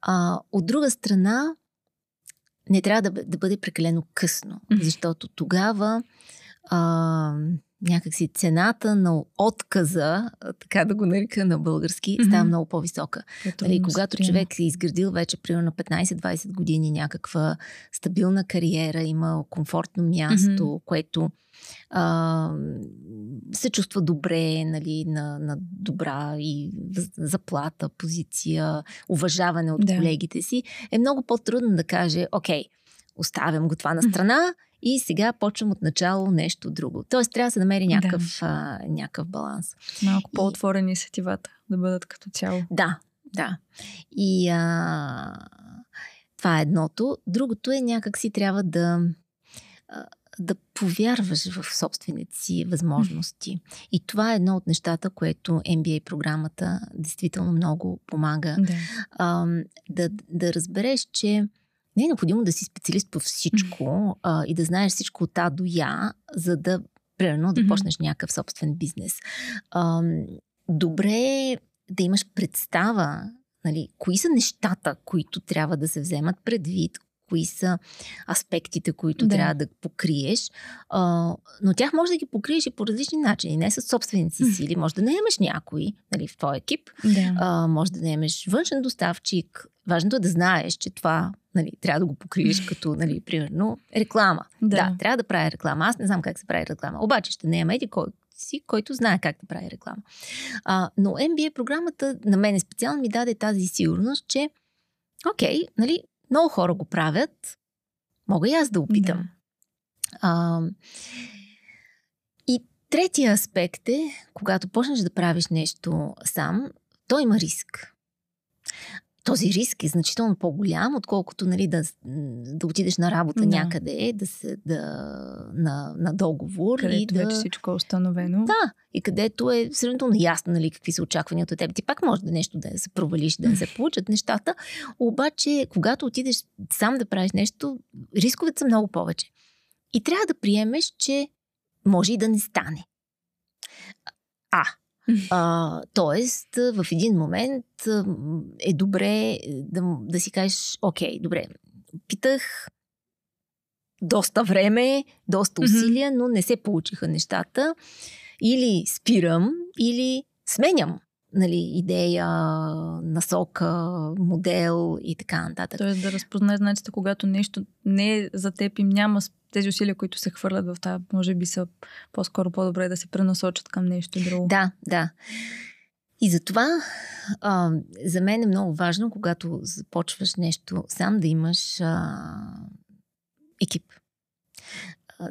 А, от друга страна, не трябва да, да бъде прекалено късно, защото тогава а, някакси цената на отказа, така да го нарека на български, mm-hmm. става много по-висока. Нали, когато човек е изградил вече примерно 15-20 години някаква стабилна кариера, има комфортно място, mm-hmm. което а, се чувства добре, нали, на, на добра и заплата, позиция, уважаване от да. колегите си, е много по-трудно да каже, окей, оставям го това на страна и сега почвам от начало нещо друго. Тоест трябва да се намери някакъв, да. а, някакъв баланс. Малко по-отворени сетивата да бъдат като цяло. Да, да. И а, това е едното. Другото е някак си трябва да да повярваш в собствените си възможности. И това е едно от нещата, което MBA програмата действително много помага. Да, а, да, да разбереш, че не е необходимо да си специалист по всичко а, и да знаеш всичко от А до Я, за да, примерно, да mm-hmm. почнеш някакъв собствен бизнес. А, добре е да имаш представа Нали, кои са нещата, които трябва да се вземат предвид, кои са аспектите, които да. трябва да покриеш. А, но тях може да ги покриеш и по различни начини. Не с собствените си сили. Може да наемеш някой нали, в твой екип. Да. А, може да наемеш външен доставчик. Важното е да знаеш, че това нали, трябва да го покриеш като, нали, *laughs* примерно, реклама. Да. да, трябва да прави реклама. Аз не знам как се прави реклама. Обаче ще наема еди кой си, който знае как да прави реклама. А, но MBA програмата на мен специално ми даде тази сигурност, че окей, нали, много хора го правят. Мога и аз да опитам. Да. А, и третия аспект е, когато почнеш да правиш нещо сам, то има риск този риск е значително по-голям, отколкото нали, да, да отидеш на работа да. някъде, да се, да, на, на договор. Където и да... вече всичко е установено. Да, и където е сравнително ясно нали, какви са очакванията от теб. Ти пак може да нещо да се провалиш, да се получат нещата, обаче когато отидеш сам да правиш нещо, рисковете са много повече. И трябва да приемеш, че може и да не стане. А, а, тоест, в един момент е добре да, да си кажеш, окей, добре, питах доста време, доста усилия, но не се получиха нещата. Или спирам, или сменям нали, идея, насока, модел и така нататък. Тоест да разпознаеш знаците, когато нещо не е за теб и няма тези усилия, които се хвърлят в тази, може би са по-скоро по-добре да се пренасочат към нещо друго. Да, да. И затова а, за мен е много важно, когато започваш нещо сам, да имаш а, екип.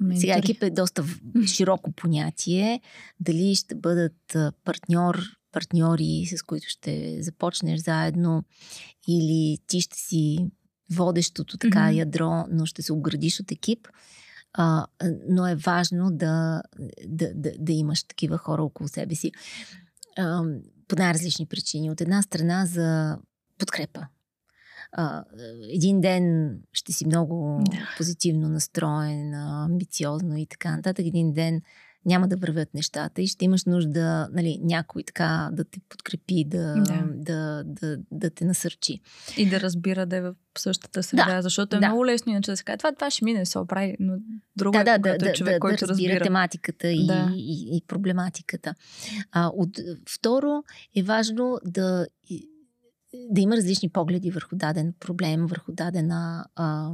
Ментори. Сега екип е доста широко понятие. Дали ще бъдат партньор, партньори, с които ще започнеш заедно, или ти ще си водещото така mm-hmm. ядро, но ще се оградиш от екип. А, но е важно да, да, да, да имаш такива хора около себе си. А, по най-различни причини. От една страна за подкрепа. А, един ден ще си много да. позитивно настроен, амбициозно и така нататък. Един ден няма да вървят нещата и ще имаш нужда нали, някой така да те подкрепи, да, да. Да, да, да те насърчи. И да разбира да е в същата среда, да. защото е да. много лесно иначе да се каже, това, това ще мине, се оправи, но друго да, е, да, да, е човек, да, който да разбира, разбира тематиката и, да. и, и, и проблематиката. А, от, второ е важно да да има различни погледи върху даден проблем, върху дадена, а,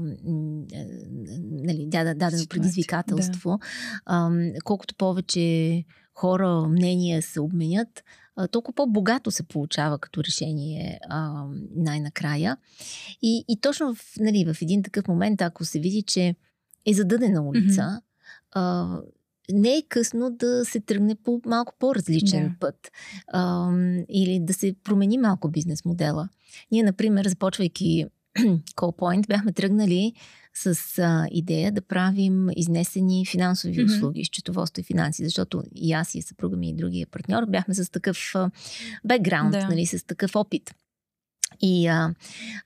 нали, дадено предизвикателство. Да. А, колкото повече хора, мнения се обменят, толкова по-богато се получава като решение а, най-накрая. И, и точно в, нали, в един такъв момент, ако се види, че е задъдена улица, mm-hmm. а, не е късно да се тръгне по малко по-различен да. път а, или да се промени малко бизнес модела. Ние, например, започвайки *clears throat* CallPoint, бяхме тръгнали с а, идея да правим изнесени финансови mm-hmm. услуги, счетоводство и финанси, защото и аз и съпруга ми и другия партньор бяхме с такъв бекграунд, да. нали, с такъв опит. И а,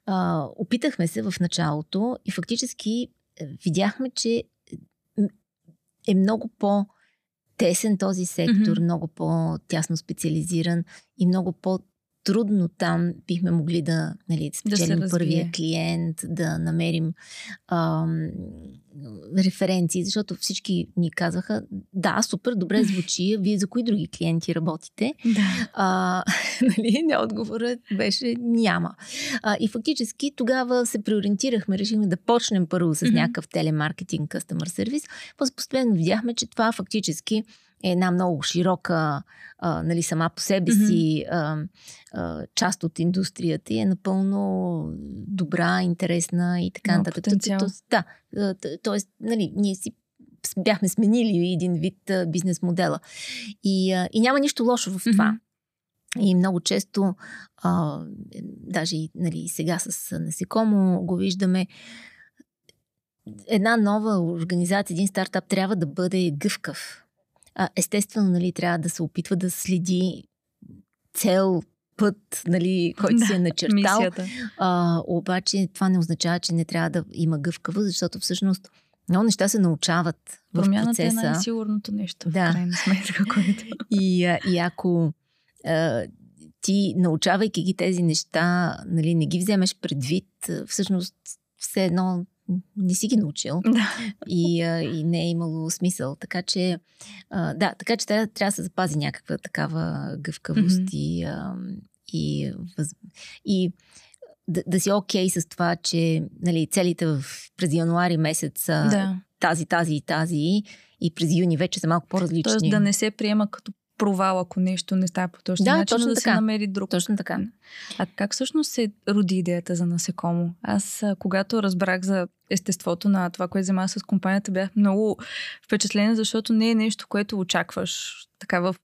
а, опитахме се в началото и фактически е, видяхме, че е много по- тесен този сектор, mm-hmm. много по-тясно специализиран и много по- трудно там бихме могли да, нали, да спечелим да първия клиент, да намерим ам, референции, защото всички ни казаха, да, супер, добре звучи, вие за кои други клиенти работите? Да. А, *laughs* нали, не отговорът беше няма. А, и фактически тогава се преориентирахме, решихме да почнем първо с mm-hmm. някакъв телемаркетинг, customer сервис. Постепенно видяхме, че това фактически е една много широка, а, нали, сама по себе си а, а, част от индустрията и е напълно добра, интересна и така нататък. Да, т.е. нали, ние си бяхме сменили един вид а, бизнес модела. И, а, и няма нищо лошо в това. Mm-hmm. И много често, а, даже и нали, сега с насекомо го виждаме, една нова организация, един стартап трябва да бъде гъвкав а, естествено, нали, трябва да се опитва да следи цел, път, нали, който да, си е начертал. А, обаче това не означава, че не трябва да има гъвкаво, защото всъщност много неща се научават в Промяната е процеса. е най-сигурното нещо, да. в крайна сметка. Което... *laughs* И, и ако а, ти, научавайки ги тези неща, нали, не ги вземеш предвид, всъщност все едно не си ги научил да. и, а, и не е имало смисъл. Така че, а, да, така че трябва, трябва да се запази някаква такава гъвкавост mm-hmm. и, а, и, въз, и да, да си окей okay с това, че нали, целите в, през януари месец са да. тази, тази и тази и през юни вече са малко по-различни. Тоест да не се приема като провал, ако нещо не става по точно да, начин, точно да така. се намери друг. Точно така. А как всъщност се роди идеята за насекомо? Аз, когато разбрах за естеството на това, което взема с компанията, бях много впечатлена, защото не е нещо, което очакваш така в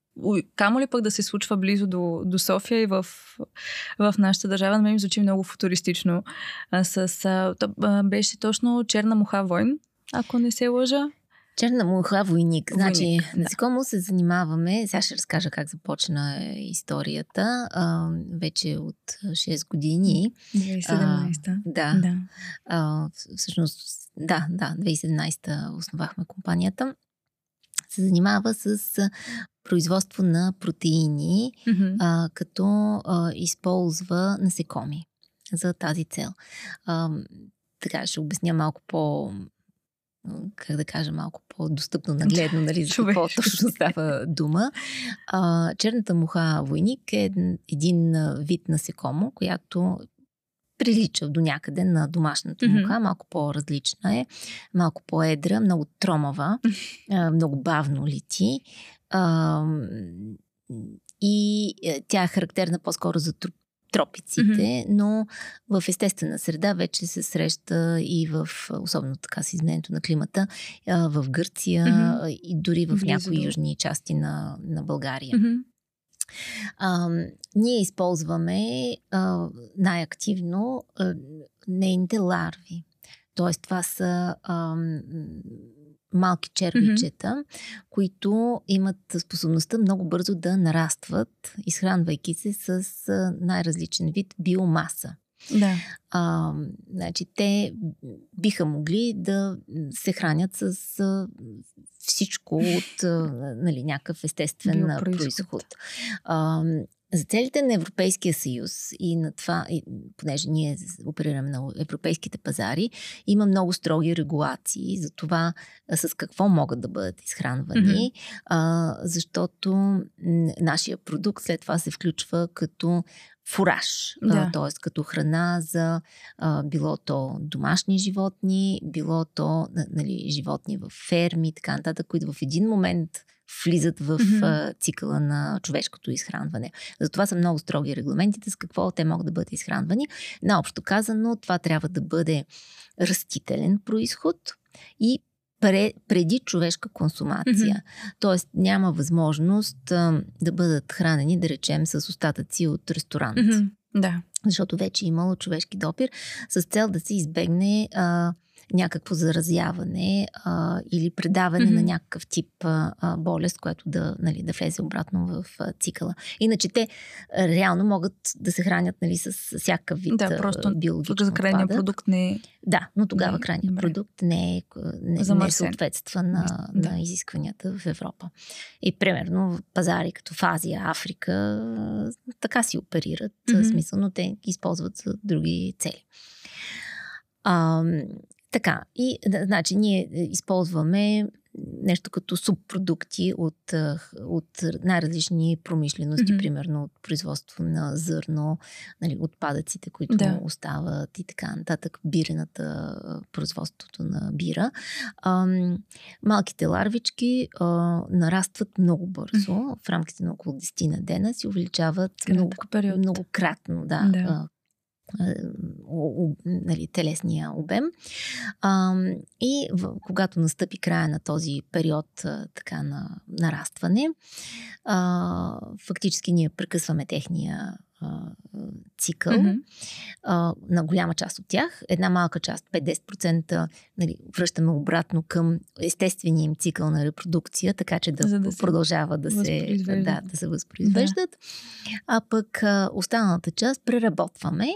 Камо ли пък да се случва близо до, до София и в, в нашата държава, на мен ми звучи много футуристично. А, с, а, беше точно Черна муха войн, ако не се лъжа. Черна муха войник. Значи, да. насекомо се занимаваме. Сега ще разкажа как започна историята. А, вече от 6 години. 2017. А, да. да. А, всъщност, да, да, 2017 основахме компанията. Се занимава с производство на протеини, mm-hmm. а, като а, използва насекоми за тази цел. А, така ще обясня малко по как да кажа, малко по-достъпно, нагледно, нали, за какво точно става дума. А, черната муха войник е един вид насекомо, която прилича до някъде на домашната mm-hmm. муха, малко по-различна е, малко по-едра, много тромава, много бавно лети. А, и е, тя е характерна по-скоро за тропиците, mm-hmm. но в естествена среда вече се среща и в, особено така с изменението на климата, в Гърция mm-hmm. и дори в Близо някои до... южни части на, на България. Mm-hmm. А, ние използваме а, най-активно а, нейните ларви. Тоест, това са а, малки червичета, mm-hmm. които имат способността много бързо да нарастват, изхранвайки се с най-различен вид биомаса. Да. А, значи, те биха могли да се хранят с а, всичко от а, нали, някакъв естествен происход. А, за целите на Европейския съюз и на това, и, понеже ние оперираме на европейските пазари, има много строги регулации за това с какво могат да бъдат изхранвани, mm-hmm. а, защото нашия продукт след това се включва като фураж, да. т.е. като храна за а, било то домашни животни, било то нали, животни в ферми и така нататък, които в един момент влизат в mm-hmm. цикъла на човешкото изхранване. Затова са много строги регламентите с какво те могат да бъдат изхранвани. Наобщо казано, това трябва да бъде растителен происход и преди човешка консумация. Mm-hmm. Тоест няма възможност а, да бъдат хранени, да речем, с остатъци от ресторант. Mm-hmm. Да. Защото вече е имало човешки допир с цел да се избегне а, някакво заразяване а, или предаване mm-hmm. на някакъв тип а, болест, което да, нали, да влезе обратно в а, цикъла. Иначе те а, реално могат да се хранят нали, с всякакъв вид да, просто биологичен за крайния продукт не е... Да, но тогава не, крайният добре. продукт не, е, не, не съответства на, да. на изискванията в Европа. И примерно пазари като в Азия, Африка така си оперират, mm-hmm. смисъл, но те използват за други цели. А, така, и значи ние е, използваме нещо като субпродукти от, от най-различни промишлености, mm-hmm. примерно от производство на зърно, нали, отпадъците, които да. остават и така нататък, бирената, производството на бира. А, малките ларвички а, нарастват много бързо, mm-hmm. в рамките на около 10 на дена си увеличават много, многократно да, да нали, телесния обем. А, и в, когато настъпи края на този период така на нарастване, а, фактически ние прекъсваме техния цикъл mm-hmm. а, на голяма част от тях. Една малка част, 5-10%, нали, връщаме обратно към естествения им цикъл на репродукция, така че да, да продължава да се, да, да се възпроизвеждат. Да. А пък а, останалата част преработваме,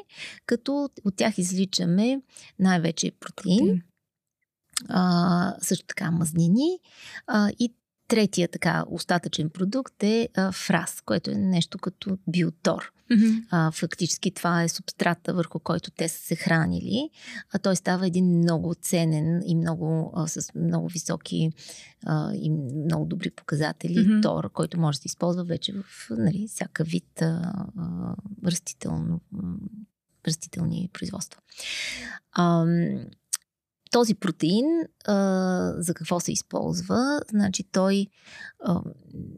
като от тях изличаме най-вече протеин. протеин. А, също така мазнини а, и Третия така остатъчен продукт е а, фраз, което е нещо като биотор. Mm-hmm. А, фактически това е субстрата, върху който те са се хранили. А той става един много ценен и много, а, с много високи а, и много добри показатели mm-hmm. тор, който може да се използва вече в нали, всяка вид а, а, растително, растителни производства. А, този протеин а, за какво се използва? Значи той а,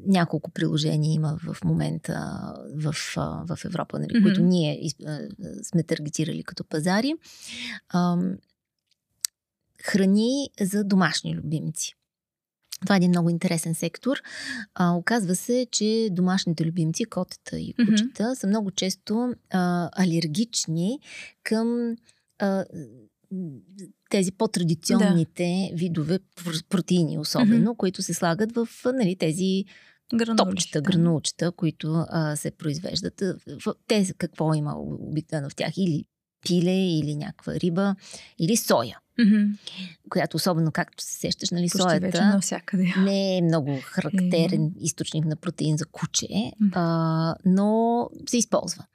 няколко приложения има в момента в, а, в Европа, нали, mm-hmm. които ние а, сме таргетирали като пазари. А, храни за домашни любимци. Това е един много интересен сектор. А, оказва се, че домашните любимци, котета и кучета, mm-hmm. са много често а, алергични към а, тези по-традиционните да. видове протеини, особено, mm-hmm. които се слагат в нали, тези топчета, гранулчета, които а, се произвеждат. Те какво има обикновено в тях? Или пиле, или някаква риба, или соя mm-hmm. която особено както се сещаш, нали, Почти соята не е много характерен mm-hmm. източник на протеин за куче, mm-hmm. а, но се използва.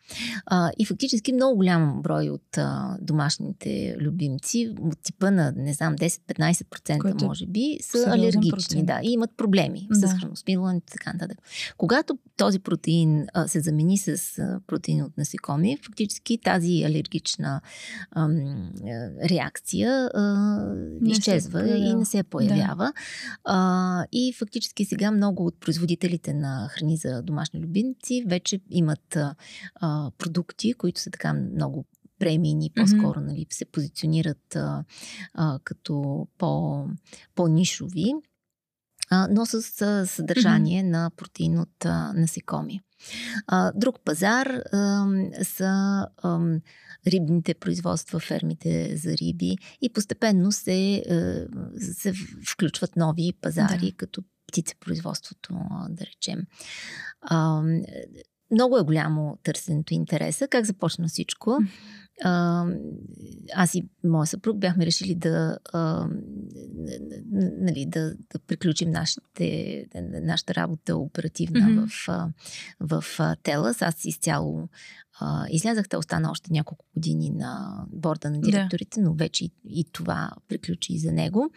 А, и фактически много голям брой от а, домашните любимци, от типа на, не знам, 10-15% Което може би, са алергични процент. да, и имат проблеми да. с храносмилването и така нататък. Когато този протеин а, се замени с а, протеин от насекоми, фактически тази алергична а, реакция а, изчезва и не се появява. Да. А, и фактически сега много от производителите на храни за домашни любимци вече имат а, продукти, които са така много премийни, по-скоро нали, се позиционират а, а, като по, по-нишови, а, но с а, съдържание mm-hmm. на протеин от а, насекоми. А, друг пазар а, са а, рибните производства, фермите за риби и постепенно се, а, се включват нови пазари, да. като птицепроизводството, да речем. А, много е голямо търсенето и интереса. Как започна всичко? А, аз и моя съпруг бяхме решили да, а, нали, да, да приключим нашите, нашата работа оперативна mm-hmm. в, в, в Телас. Аз изцяло а, излязах. Те остана още няколко години на борда на директорите, да. но вече и, и това приключи и за него.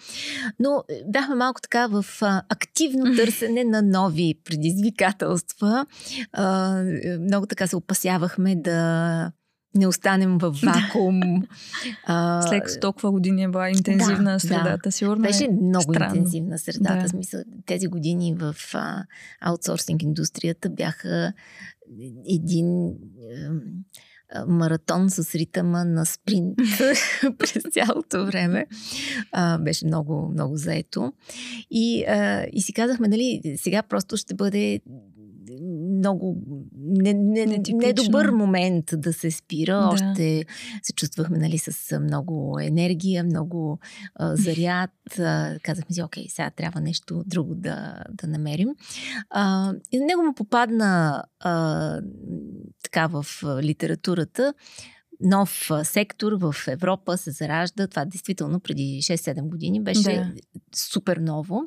Но е, бяхме малко така в а, активно *laughs* търсене на нови предизвикателства. А, е, много така се опасявахме да не останем в вакуум. *laughs* а, След толкова години е била интензивна да, средата. Да. Сигурно Беше е много странно. интензивна средата. Да. Смисъл, тези години в а, аутсорсинг индустрията бяха един маратон с ритъма на спринт *laughs* през цялото време. А, беше много, много заето. И, а, и си казахме, нали, сега просто ще бъде много не, не, недобър момент да се спира. Да. Още се чувствахме нали, с много енергия, много а, заряд. А, казахме си, окей, сега трябва нещо друго да, да намерим. А, и на него му попадна а, така в литературата нов сектор в Европа се заражда. Това действително преди 6-7 години беше да. супер ново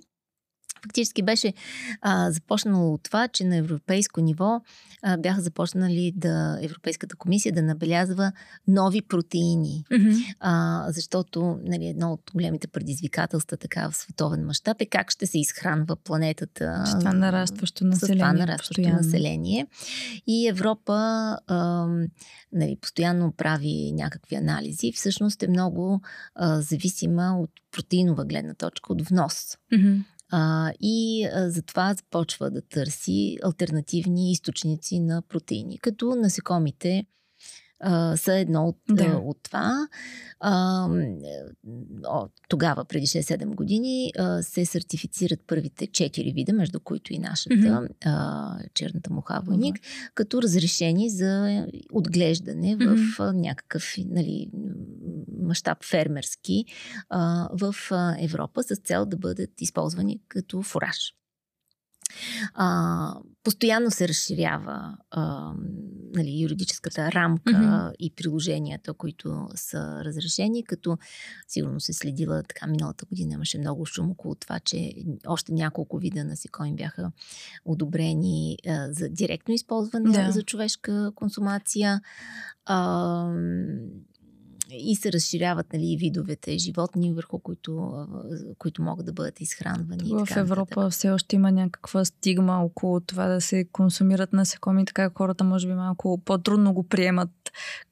фактически беше а, започнало от това, че на европейско ниво а, бяха започнали да Европейската комисия да набелязва нови протеини. Mm-hmm. А, защото нали, едно от големите предизвикателства така в световен мащаб е как ще се изхранва планетата. С това нарастващо население. С това нарастващо постоянно. население. И Европа а, нали, постоянно прави някакви анализи. Всъщност е много а, зависима от протеинова гледна точка, от внос. Mm-hmm. А, и а, затова започва да търси альтернативни източници на протеини, като насекомите а, са едно от, да. от това. А, тогава, преди 6-7 години, а, се сертифицират първите 4 вида, между които и нашата mm-hmm. а, черната муха войник, mm-hmm. като разрешени за отглеждане в mm-hmm. някакъв нали, мащаб фермерски а, в Европа с цел да бъдат използвани като фураж. А, постоянно се разширява а, нали, юридическата рамка mm-hmm. и приложенията, които са разрешени, като сигурно се следила така миналата година имаше много шум около това, че още няколко вида насекоми бяха одобрени а, за директно използване да. за човешка консумация. А, и се разширяват нали, видовете животни, върху които, които могат да бъдат изхранвани. В така, Европа така. все още има някаква стигма около това да се консумират насекоми, така хората може би малко по-трудно го приемат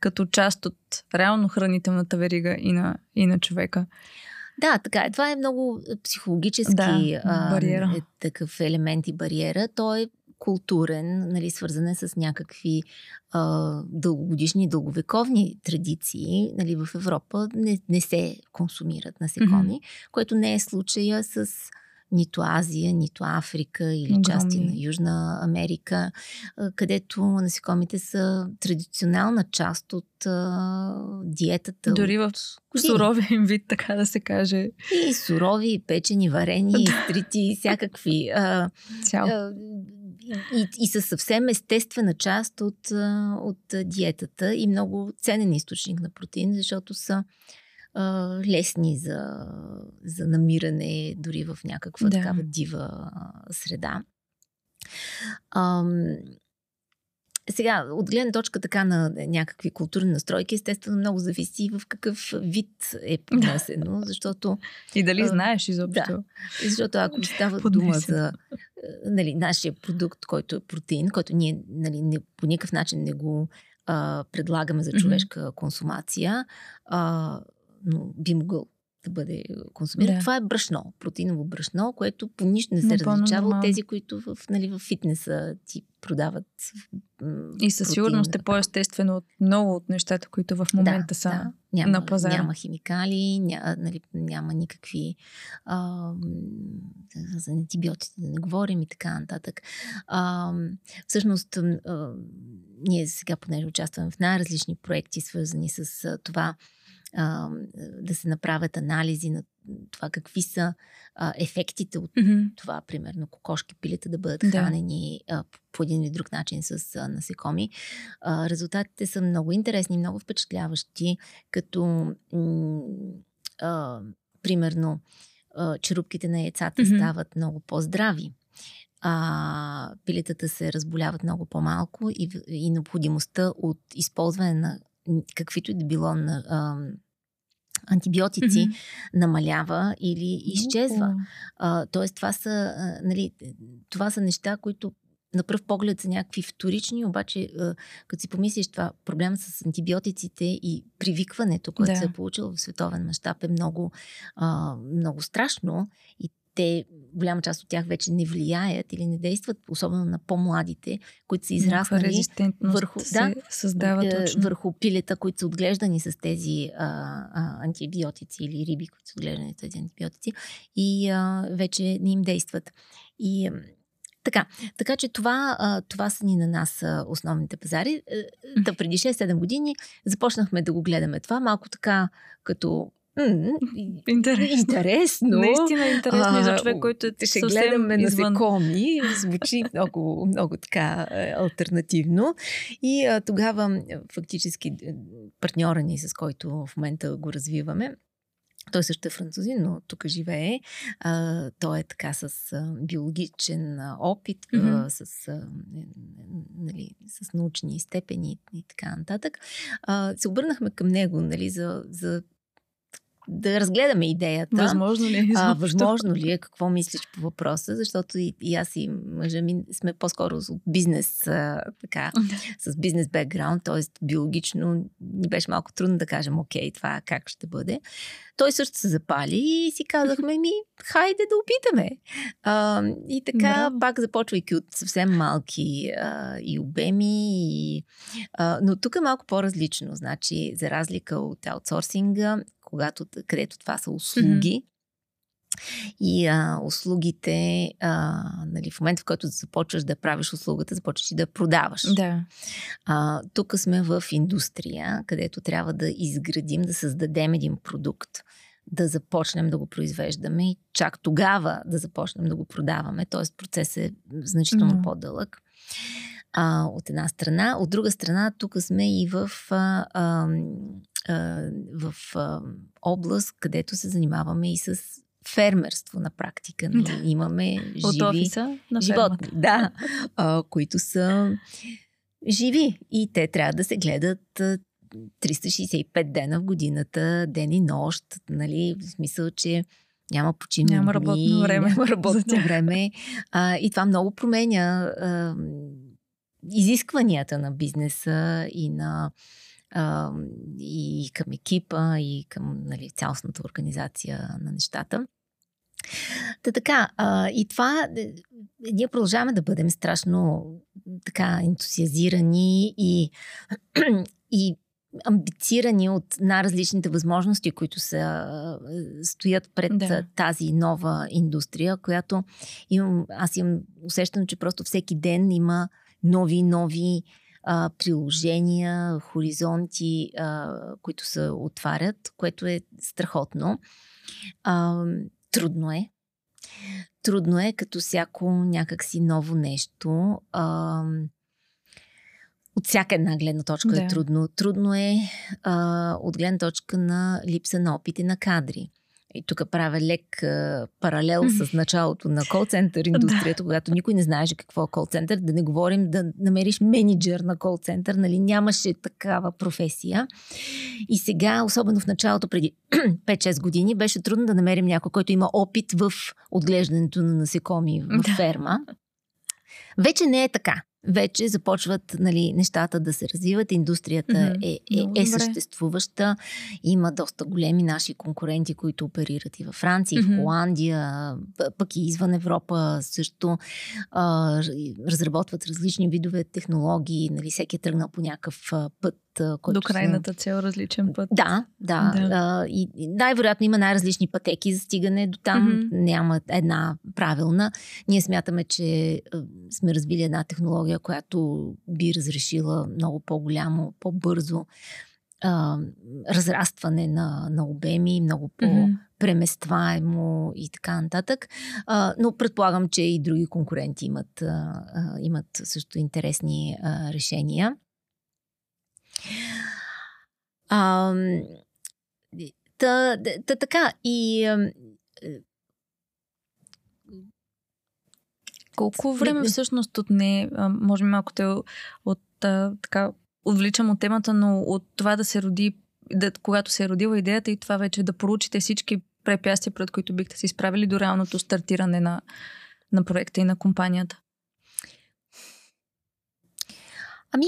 като част от реално хранителната верига и на, и на човека. Да, така е. Това е много психологически да, бариера. А, е такъв елемент и бариера. Той е културен, нали, свързан е с някакви а, дългогодишни, дълговековни традиции. Нали, в Европа не, не се консумират насекоми, mm-hmm. което не е случая с нито Азия, нито Африка или Огромни. части на Южна Америка, където насекомите са традиционална част от а, диетата. Дори в суровия вид, така да се каже. И сурови, и печени, варени, *laughs* и стрити, всякакви. А, Цял. А, и, и са съвсем естествена част от, от диетата и много ценен източник на протеин, защото са а, лесни за, за намиране дори в някаква да. такава дива среда. А, сега, от гледна точка така на някакви културни настройки, естествено много зависи в какъв вид е *laughs* поднесено, защото... И дали а, знаеш изобщо. Да, защото ако става дума за нали, нашия продукт, който е протеин, който ние нали, не, по никакъв начин не го а, предлагаме за човешка mm-hmm. консумация, а, но би могъл да бъде консумиран. Да. Това е брашно, протеиново брашно, което по нищо не се Напълно различава от тези, които в, нали, в фитнеса ти продават. м, И със сигурност е по-естествено от много от нещата, които в момента са. да. Няма, на пазара. Няма химикали, ня, нали, няма никакви а, за антибиотици да не говорим и така нататък. А, всъщност, а, ние сега, понеже участваме в най-различни проекти, свързани с а, това а, да се направят анализи на това какви са а, ефектите от Мгм. това, примерно, кокошки пилета да бъдат Да. хранени а, по един или друг начин с а, насекоми. А, резултатите са много интересни, много впечатляващи, като м- а, примерно а, черупките на яйцата Мгм. стават много по-здрави. А, пилетата се разболяват много по-малко и, и необходимостта от използване на каквито и да било на а, антибиотици Мгм. намалява или изчезва. А, тоест, това са, а, нали, това са неща, които на пръв поглед са някакви вторични, обаче като си помислиш това, проблема с антибиотиците и привикването, което Да. се е получило в световен мащаб е много, а, много страшно и те, голяма част от тях вече не влияят или не действат, особено на по-младите, които са израснали върху- да, създава е, точно. върху пилета, които са отглеждани с тези а, а, антибиотици или риби, които са отглеждани с тези антибиотици и а, вече не им действат. И така, така че това, това са ни на нас основните пазари. Е, Та преди 6-7 години започнахме да го гледаме това, малко така като *laughs* Интересно. интересно. Наистина интересно и за А, човек, който е ще съвсем гледаме извън. насекоми. Звучи *laughs* много, много така е, альтернативно. И а, тогава фактически партньора ни, с който в момента го развиваме, той също е французин, но тук живее. А, той е така с а, биологичен а, опит, а, Мгм. с, а, нали, с научни степени и така нататък. А, се обърнахме към него нали, за, за да разгледаме идеята. Възможно ли е А, възможно ли е? Какво мислиш по въпроса? Защото и, и аз и мъжа ми сме по-скоро от бизнес, а, така, с бизнес бекграунд, т.е. биологично ни беше малко трудно да кажем, окей, това как ще бъде. Той също се запали и си казахме ми, хайде да опитаме. А, и така, Браво. пак започвайки от съвсем малки а, и обеми, и, а, но тук е малко по-различно. Значи, за разлика от аутсорсинга, когато, където това са услуги, и а, услугите, а, нали, в момента, в който започваш да правиш услугата, започваш и да продаваш. Да. А, тук сме в индустрия, където трябва да изградим, да създадем един продукт, да започнем да го произвеждаме и чак тогава да започнем да го продаваме. Тоест процесът е значително Мгм. по-дълъг. А, от една страна. От друга страна, тук сме и в, а, а, в област, където се занимаваме и с фермерство на практика. Нали? Да. Имаме От живи офиса на животни, фермата. да, а, които са живи и те трябва да се гледат а, 365 дена в годината, ден и нощ, нали, в смисъл, че няма почивни Няма дни, работно време няма работно време. А, и това много променя а, изискванията на бизнеса и на а, и към екипа, и към нали, цялостната организация на нещата. Та така, а, и това, е, ние продължаваме да бъдем страшно така ентусиазирани и, *clears throat* и амбицирани от най-различните възможности, които са, а, стоят пред Да. да. тази нова индустрия, която имам, аз имам усещане, че просто всеки ден има нови, нови а, приложения, хоризонти, а, които се отварят, което е страхотно. А, трудно е. Трудно е, като всяко някакси ново нещо. А, от всяка една гледна точка Да. е трудно. Трудно е а, от гледна точка на липса на опит и на кадри. И тук правя лек а, паралел с началото на кол-център *laughs* индустрията, когато никой не знаеше какво е кол-център. Да не говорим да намериш менеджер на кол-център, нали? Нямаше такава професия. И сега, особено в началото, преди *clears throat* 5-6 години, беше трудно да намерим някой, който има опит в отглеждането на насекоми в Да. ферма. Вече не е така. Вече започват нали, нещата да се развиват. Индустрията mm-hmm. е, е, е съществуваща. Има доста големи наши конкуренти, които оперират и във Франция, mm-hmm. и в Холандия, пък и извън Европа също а, разработват различни видове технологии. Нали, всеки е тръгнал по някакъв път който До крайната се... цел различен път. Да, да. да. А, и най-вероятно има най-различни пътеки за стигане до там. Mm-hmm. Няма една правилна. Ние смятаме, че сме развили една технология, която би разрешила много по-голямо, по-бързо а, разрастване на, на обеми, много по-преместваемо и така нататък. А, но предполагам, че и други конкуренти имат, а, имат също интересни а, решения. А, та, та, така, и а, колко време всъщност отне, може би малко те от така отвличам от темата, но от това да се роди, да, когато се е родила идеята и това вече да поручите всички препятствия, пред които бихте се изправили до реалното стартиране на, на проекта и на компанията? Ами,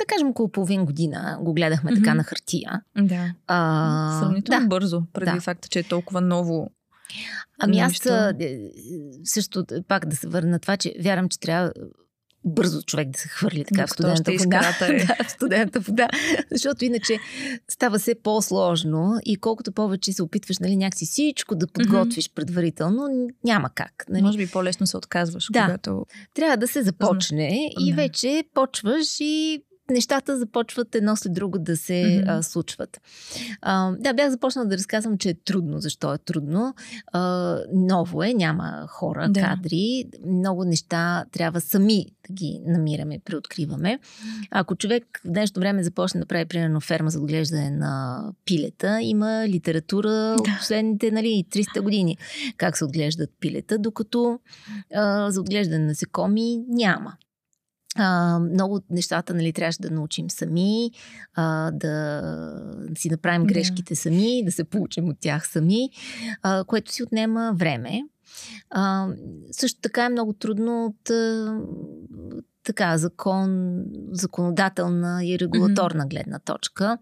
да кажем около половин година го гледахме mm-hmm. така на хартия. Да. А, Сравнително да. бързо, преди да. факта, че е толкова ново. Ами аз е, също пак да се върна на това, че вярвам, че трябва бързо човек да се хвърли така в студената вода. Е. *laughs* да, в студената вода. Защото иначе става се по-сложно и колкото повече се опитваш нали, някакси всичко да подготвиш mm-hmm. предварително, няма как. Нали? Може би по-лесно се отказваш, да. когато... Трябва да се започне и вече почваш и нещата започват едно след друго да се mm-hmm. а, случват. А, да, бях започнала да разказвам, че е трудно. Защо е трудно? А, ново е, няма хора, да. кадри. Много неща трябва сами да ги намираме, преоткриваме. Ако човек в днешно време започне да прави, примерно, ферма за отглеждане на пилета, има литература да. от последните нали, 300 години как се отглеждат пилета, докато а, за отглеждане на насекоми няма. А, много от нещата нали, трябваше да научим сами, а, да си направим грешките сами, да се получим от тях сами, а, което си отнема време. А, също така е много трудно от така, закон, законодателна и регулаторна mm-hmm. гледна точка.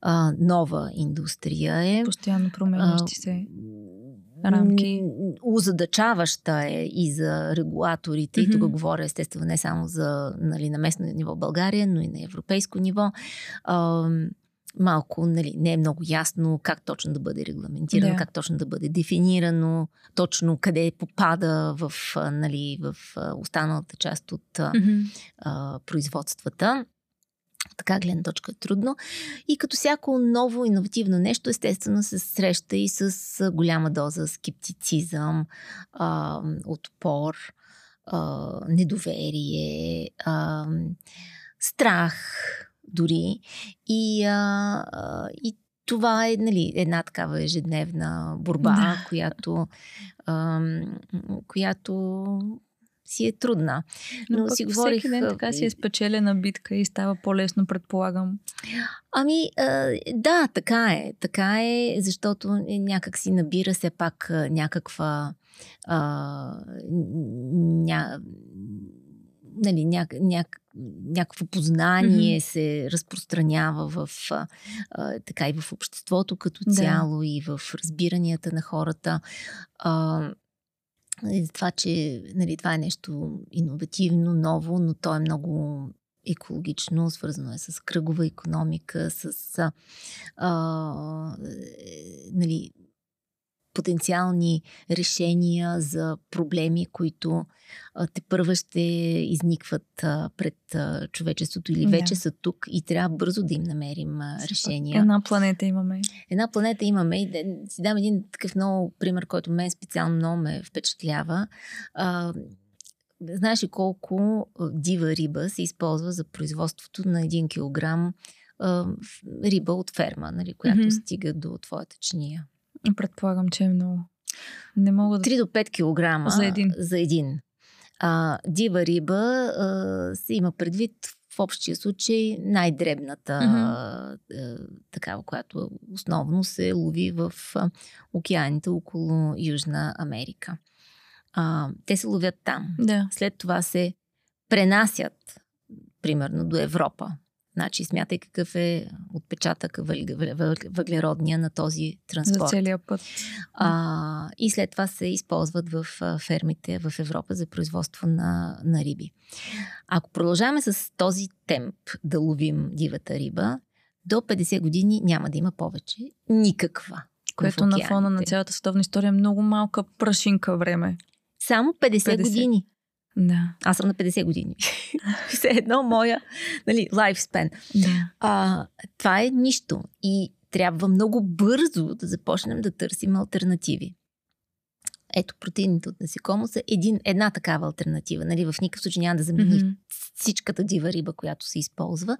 А, нова индустрия е. Постоянно променящи се рамки. Узадачаваща е и за регулаторите. Mm-hmm. И тук говоря естествено не само за нали, на местно ниво България, но и на европейско ниво. А, малко, нали, не е много ясно как точно да бъде регламентирано, да. как точно да бъде дефинирано, точно къде попада в, нали, в останалата част от mm-hmm. а, производствата така гледна точка е трудно. И като всяко ново иновативно нещо, естествено се среща и с голяма доза скептицизъм, а, отпор, а, недоверие, а, страх дори. И, а, и това е нали, една такава ежедневна борба, да. която, а, която си е трудна. Но, Но си говорих... Всеки ден така си е спечелена битка и става по-лесно, предполагам. Ами, да, така е. Така е, защото някак си набира се пак някаква... А, ня, нали, ня, ня, някакво познание mm-hmm. се разпространява в, а, така и в обществото като цяло да. и в разбиранията на хората. А, за това, че нали, това е нещо иновативно, ново, но то е много екологично, свързано е с кръгова економика, с а, нали, потенциални решения за проблеми, които те първа ще изникват а, пред а, човечеството или вече да. са тук и трябва бързо да им намерим а, решения. Една планета имаме. Една планета имаме и да си дам един такъв много пример, който мен специално много ме впечатлява. А, знаеш ли колко дива риба се използва за производството на 1 килограм а, риба от ферма, нали, която mm-hmm. стига до твоята чиния? Предполагам, че е много. Не мога да... 3 до 5 килограма за един. За един. А, дива риба а, се има предвид в общия случай най-дребната mm-hmm. а, такава, която основно се лови в а, океаните около Южна Америка. А, те се ловят там. Да. След това се пренасят, примерно, до Европа. Значи, смятай какъв е отпечатък въглеродния на този транспорт. За целия път. А, и след това се използват в фермите в Европа за производство на, на риби. Ако продължаваме с този темп да ловим дивата риба, до 50 години няма да има повече никаква. Което на фона на цялата световна история е много малка прашинка време. Само 50, 50. години. Да. Аз съм на 50 години. *laughs* Все едно моя нали, лайфспен. Да. А, това е нищо. И трябва много бързо да започнем да търсим альтернативи. Ето, протеините от насекомо са един, една такава альтернатива. Нали? В никакъв случай няма да замени mm-hmm. всичката дива риба, която се използва.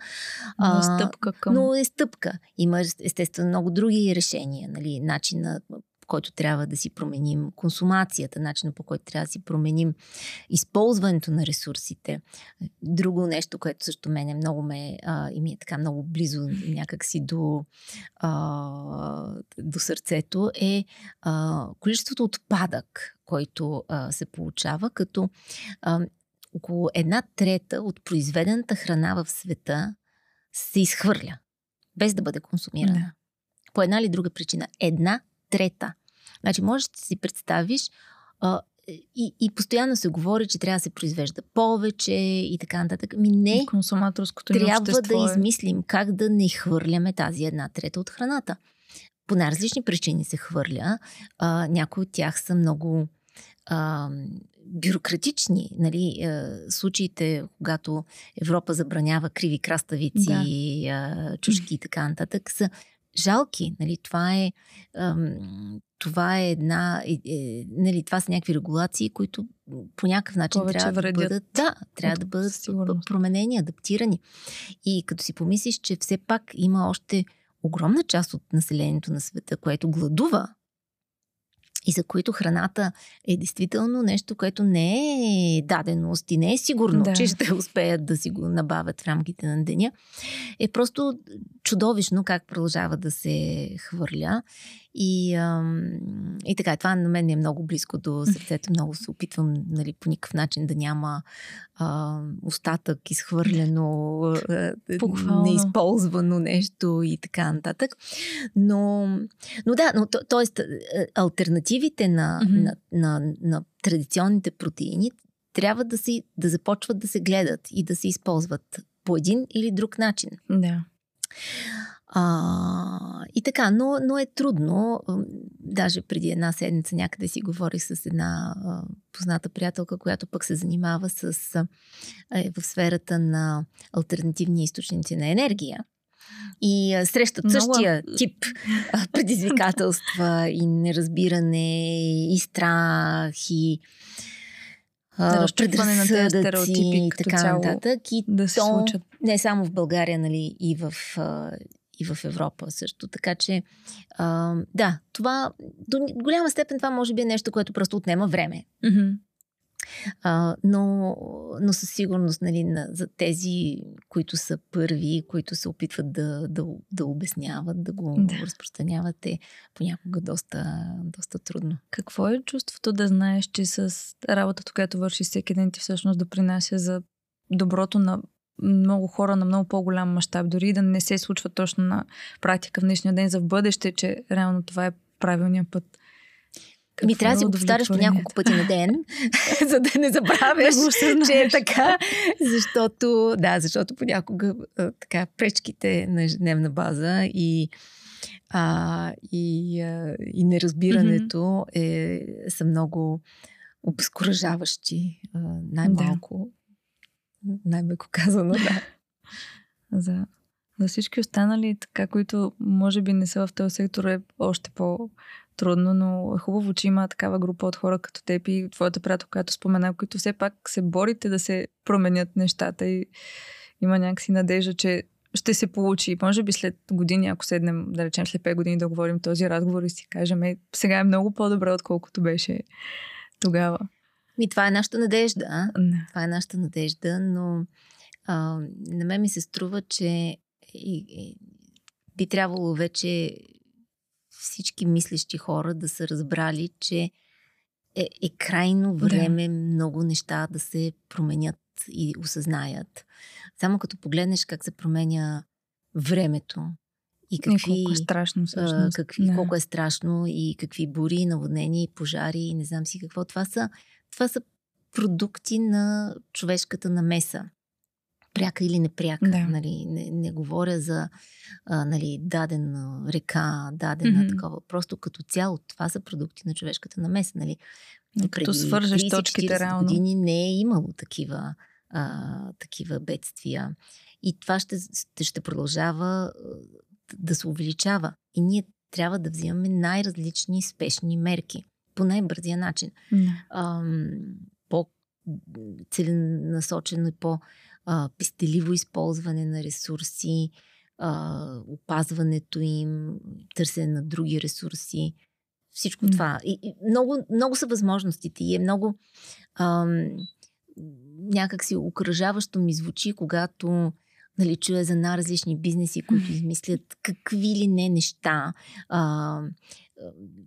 Но е стъпка към... Но е стъпка. Има естествено много други решения. Нали? Начина който трябва да си променим консумацията, начина по който трябва да си променим използването на ресурсите. Друго нещо, което също мене много ме а, и ми е така много близо някакси до, а, до сърцето е а, количеството отпадък, който а, се получава, като а, около една трета от произведената храна в света се изхвърля, без да бъде консумирана. Да. По една или друга причина. Една трета. Значи, можеш да си представиш а, и, и постоянно се говори, че трябва да се произвежда повече и така нататък. Ми не. Консуматорското Трябва да е... измислим как да не хвърляме тази една трета от храната. По най-различни причини се хвърля. А, някои от тях са много а, бюрократични. Нали, а, случаите, когато Европа забранява криви краставици, да. а, чушки и така нататък, са жалки. Нали, това е ам, това е една. Е, е, нали, това са някакви регулации, които по някакъв начин Повече трябва вредят. да бъдат. Да, трябва да бъдат сигурност. променени, адаптирани. И като си помислиш, че все пак има още огромна част от населението на света, което гладува и за които храната е действително нещо, което не е даденост и не е сигурно, да. че ще *laughs* успеят да си го набавят в рамките на деня, е просто чудовищно как продължава да се хвърля. И, ам, и така, това на мен е много близко до сърцето. Много се опитвам нали, по никакъв начин да няма а, остатък, изхвърлено, а, неизползвано нещо и така нататък. Но, но да, но, т- т.е. альтернативите на, mm-hmm. на, на, на традиционните протеини трябва да, си, да започват да се гледат и да се използват по един или друг начин. Да. А, и така, но, но е трудно. Даже преди една седмица някъде си говорих с една а, позната приятелка, която пък се занимава с а, е в сферата на альтернативни източници на енергия. И а, срещат Много... същия тип а, предизвикателства *laughs* и неразбиране, и страх, и разчупване на тези стереотипи и така нататък. И да се то, случат. Не само в България, нали, и в, и в Европа също. Така че, а, да, това до голяма степен това може би е нещо, което просто отнема време. Mm-hmm. А, но, но със сигурност нали, на, за тези, които са първи, които се опитват да, да, да обясняват, да го да. разпространяват, е понякога доста, доста трудно. Какво е чувството да знаеш, че с работата, която върши всеки ден ти всъщност допринася за доброто на много хора на много по-голям мащаб, дори да не се случва точно на практика в днешния ден за в бъдеще, че реално това е правилният път. Какво Ми трябва да си го повтаряш по няколко пъти на ден, *laughs* за да не забравяш, че е така. Защото, да, защото понякога така пречките на ежедневна база и а, и, а, и неразбирането mm-hmm. е, са много обезкуражаващи, най-малко най-беко казано, да. *laughs* За, за всички останали, така, които може би не са в този сектор, е още по-трудно, но е хубаво, че има такава група от хора като теб и твоята приятел, която спомена, които все пак се борите да се променят нещата и има някакси надежда, че ще се получи. Може би след години, ако седнем, да речем след 5 години да говорим този разговор и си кажем, е, сега е много по-добре, отколкото беше тогава. Ми, това е нашата надежда. Не. Това е нашата надежда, но а, на мен ми се струва, че и, и, би трябвало вече всички мислещи хора да са разбрали, че е, е крайно време да. много неща да се променят и осъзнаят. Само като погледнеш как се променя времето и какви... И колко е страшно всъщност. Какви, да. Колко е страшно и какви бури, наводнения, пожари и не знам си какво. Това са, това са продукти на човешката намеса. Пряка или непряка. Да. Нали, не, не говоря за а, нали, дадена река, дадена mm-hmm. такова. Просто като цяло това са продукти на човешката намеса. Нали. Като свържеш точките реално. години не е имало такива, а, такива бедствия. И това ще, ще продължава да се увеличава. И ние трябва да взимаме най-различни спешни мерки по най-бързия начин. Mm. Ам, по-целенасочено и по-пестеливо използване на ресурси, а, опазването им, търсене на други ресурси. Всичко mm. това. И, и много, много са възможностите и е много ам, някак си окръжаващо ми звучи, когато нали, чуя за най-различни бизнеси, които измислят какви ли не неща. А,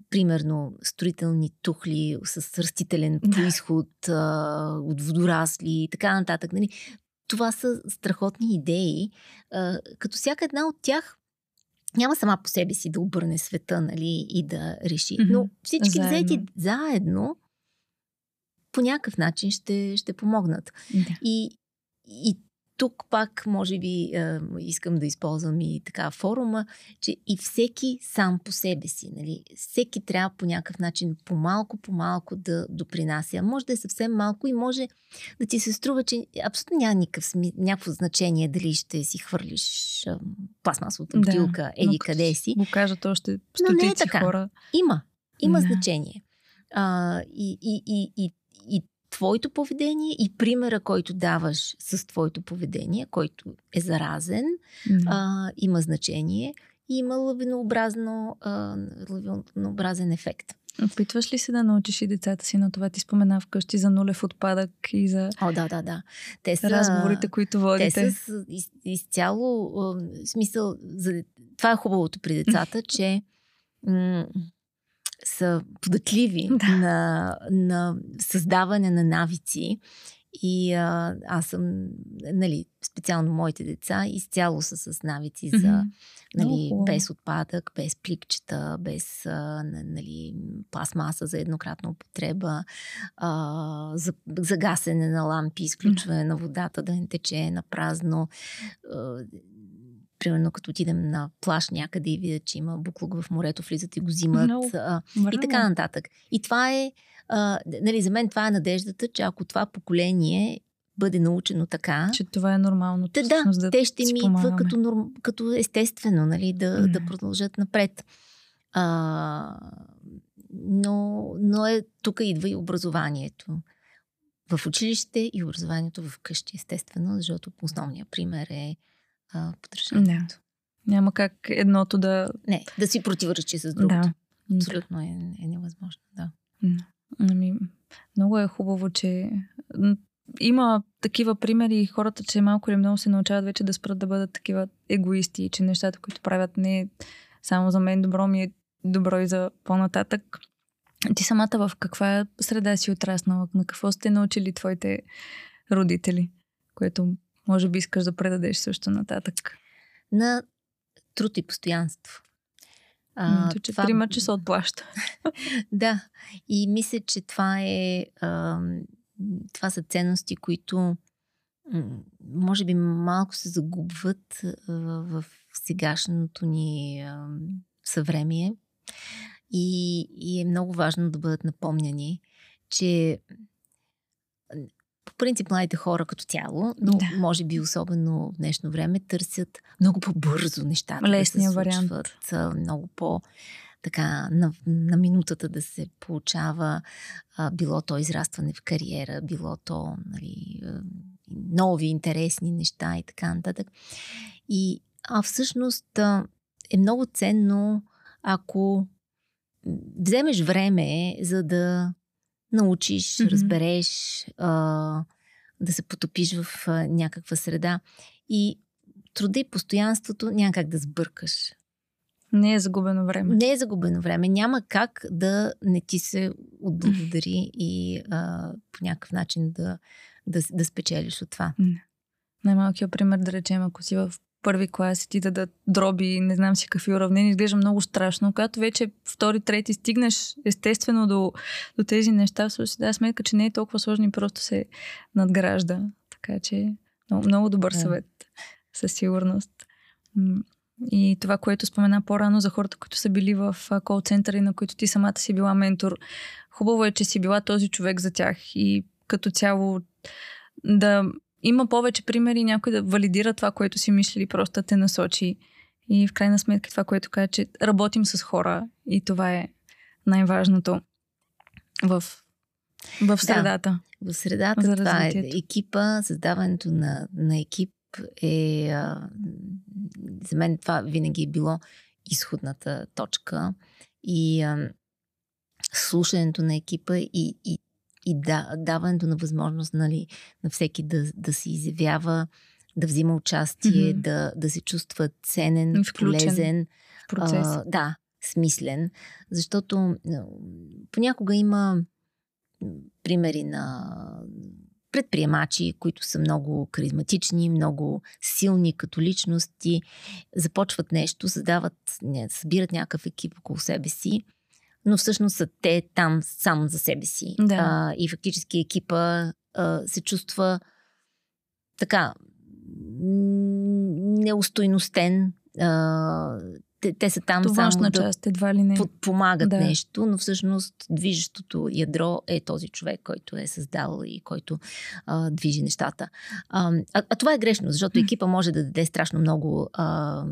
примерно строителни тухли с растителен происход, а, от водорасли и така нататък. Нали. Това са страхотни идеи. А, като всяка една от тях няма сама по себе си да обърне света нали, и да реши. Но всички заедно. взети заедно по някакъв начин ще, ще помогнат. Да. И, и тук пак, може би, е, искам да използвам и така форума, че и всеки сам по себе си, нали, всеки трябва по някакъв начин по-малко, по-малко да допринася. Може да е съвсем малко и може да ти се струва, че абсолютно няма никакъв, сми, някакво значение дали ще си хвърлиш е, пластмасовата бутилка, да, еди къде си. Го кажат още стотици но не е така. хора. Има, има да. значение. А, и, и, и, и, и твоето поведение и примера, който даваш с твоето поведение, който е заразен, mm-hmm. а, има значение и има лавинообразно, а, лавинообразен ефект. Опитваш ли се да научиш и децата си на това? Ти спомена вкъщи за нулев отпадък и за О, да, да, да. Те са, разговорите, които водите. Те са из, изцяло смисъл. За, това е хубавото при децата, че м- са податливи да. на, на създаване на навици. И а, аз съм, нали, специално моите деца, изцяло са с навици mm-hmm. за, нали, oh, без отпадък, без пликчета, без, а, нали, пластмаса за еднократна употреба, а, за, за гасене на лампи, изключване mm-hmm. на водата да не тече на празно. А, примерно като отидем на плаш някъде и видят, че има буклук в морето, влизат и го взимат no, а, и така нататък. И това е, а, нали, за мен това е надеждата, че ако това поколение бъде научено така. Че това е нормално. Те, да, да, те ще ми идва като, норм, като естествено, нали, да, mm. да продължат напред. А, но, но е, тук идва и образованието. В училище и образованието в къщи, естествено, защото основният пример е а, подражанието. Да. Няма как едното да... Не, да си противоречи с другото. Да. Абсолютно е, е невъзможно, да. Ами, много е хубаво, че има такива примери и хората, че малко или много се научават вече да спрат да бъдат такива егоисти, че нещата, които правят не само за мен добро, ми е добро и за по-нататък. Ти самата в каква среда си отраснала? На какво сте научили твоите родители, което може би искаш да предадеш също нататък? На труд и постоянство. А, То, че това... трима часа отплаща. *laughs* да. И мисля, че това е. А, това са ценности, които може би малко се загубват а, в сегашното ни а, съвремие. И, и е много важно да бъдат напомняни, че принцип младите хора като цяло, но да. може би особено в днешно време търсят много по-бързо нещата Лесния да се вариант. случват, много по- така на, на минутата да се получава а, било то израстване в кариера, било то нали, нови интересни неща и така нататък. И, а всъщност а, е много ценно, ако вземеш време, за да научиш, mm-hmm. разбереш, а, да се потопиш в а, някаква среда. И труда и постоянството няма как да сбъркаш. Не е загубено време. Не е загубено време. Няма как да не ти се отблагодари и а, по някакъв начин да, да, да спечелиш от това. Най-малкият пример, да речем, ако си в първи клас и ти да дадат дроби, не знам си какви уравнения, изглежда много страшно. Когато вече втори, трети стигнеш естествено до, до тези неща, всъщност да сметка, че не е толкова сложно и просто се надгражда. Така че много, много добър съвет, със сигурност. И това, което спомена по-рано за хората, които са били в кол центъра на които ти самата си била ментор. Хубаво е, че си била този човек за тях и като цяло да има повече примери, някой да валидира това, което си мислили, просто да те насочи. И в крайна сметка това, което каза, че работим с хора и това е най-важното в, в средата. Да, в средата за това е екипа, създаването на, на екип е а, за мен това винаги е било изходната точка и а, слушането на екипа и, и и да, даването на възможност нали, на всеки да, да се изявява, да взима участие, mm-hmm. да, да се чувства ценен, Включен полезен. Процес. А, да, смислен. Защото понякога има примери на предприемачи, които са много харизматични, много силни като личности, започват нещо, създават, събират някакъв екип около себе си но всъщност са те там само за себе си. Да. А, и фактически екипа а, се чувства така неустойностен. А, те, те са там Това само част, едва ли не. подпомагат да. нещо, но всъщност движещото ядро е този човек, който е създал и който а, движи нещата. А, а, а това е грешно, защото екипа може да даде страшно много а,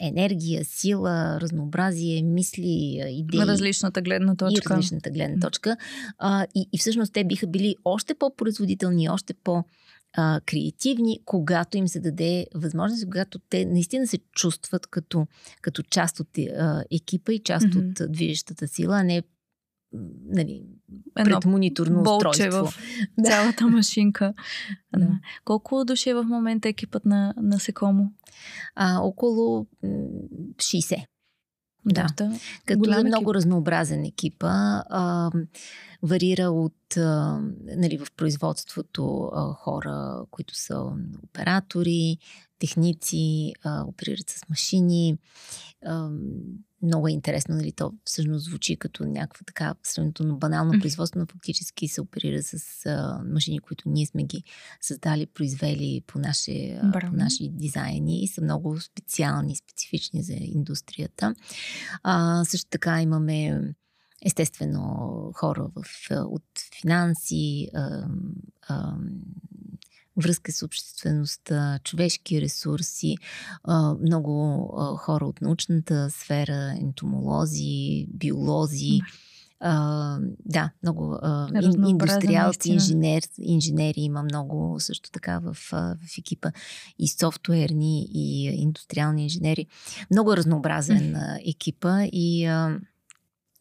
енергия, сила, разнообразие, мисли, идеи. Различната гледна точка. И различната гледна точка. А, и, и всъщност те биха били още по-производителни, още по- а, креативни, когато им се даде възможност, когато те наистина се чувстват като, като част от а, екипа и част mm-hmm. от движещата сила, а не нали, пред мониторно устройство. в *laughs* цялата машинка. да. Колко души е в момента екипът на, на Секомо? А, около 60. Да, Доста като е много екип. разнообразен екипа. А, варира от а, нали, в производството а, хора, които са оператори, техници, а, оперират с машини. А, много е интересно, нали, то всъщност звучи като някаква така сравнително банално производство, но фактически се оперира с а, машини, които ние сме ги създали, произвели по наши, по наши дизайни и са много специални, специфични за индустрията. А, също така имаме естествено хора в, от финанси, а, а, връзка с обществеността, човешки ресурси, много хора от научната сфера, ентомолози, биолози. Uh, да, много uh, индустриалци, инженер, инженери има много също така в, в екипа и софтуерни и индустриални инженери. Много разнообразен екипа и uh,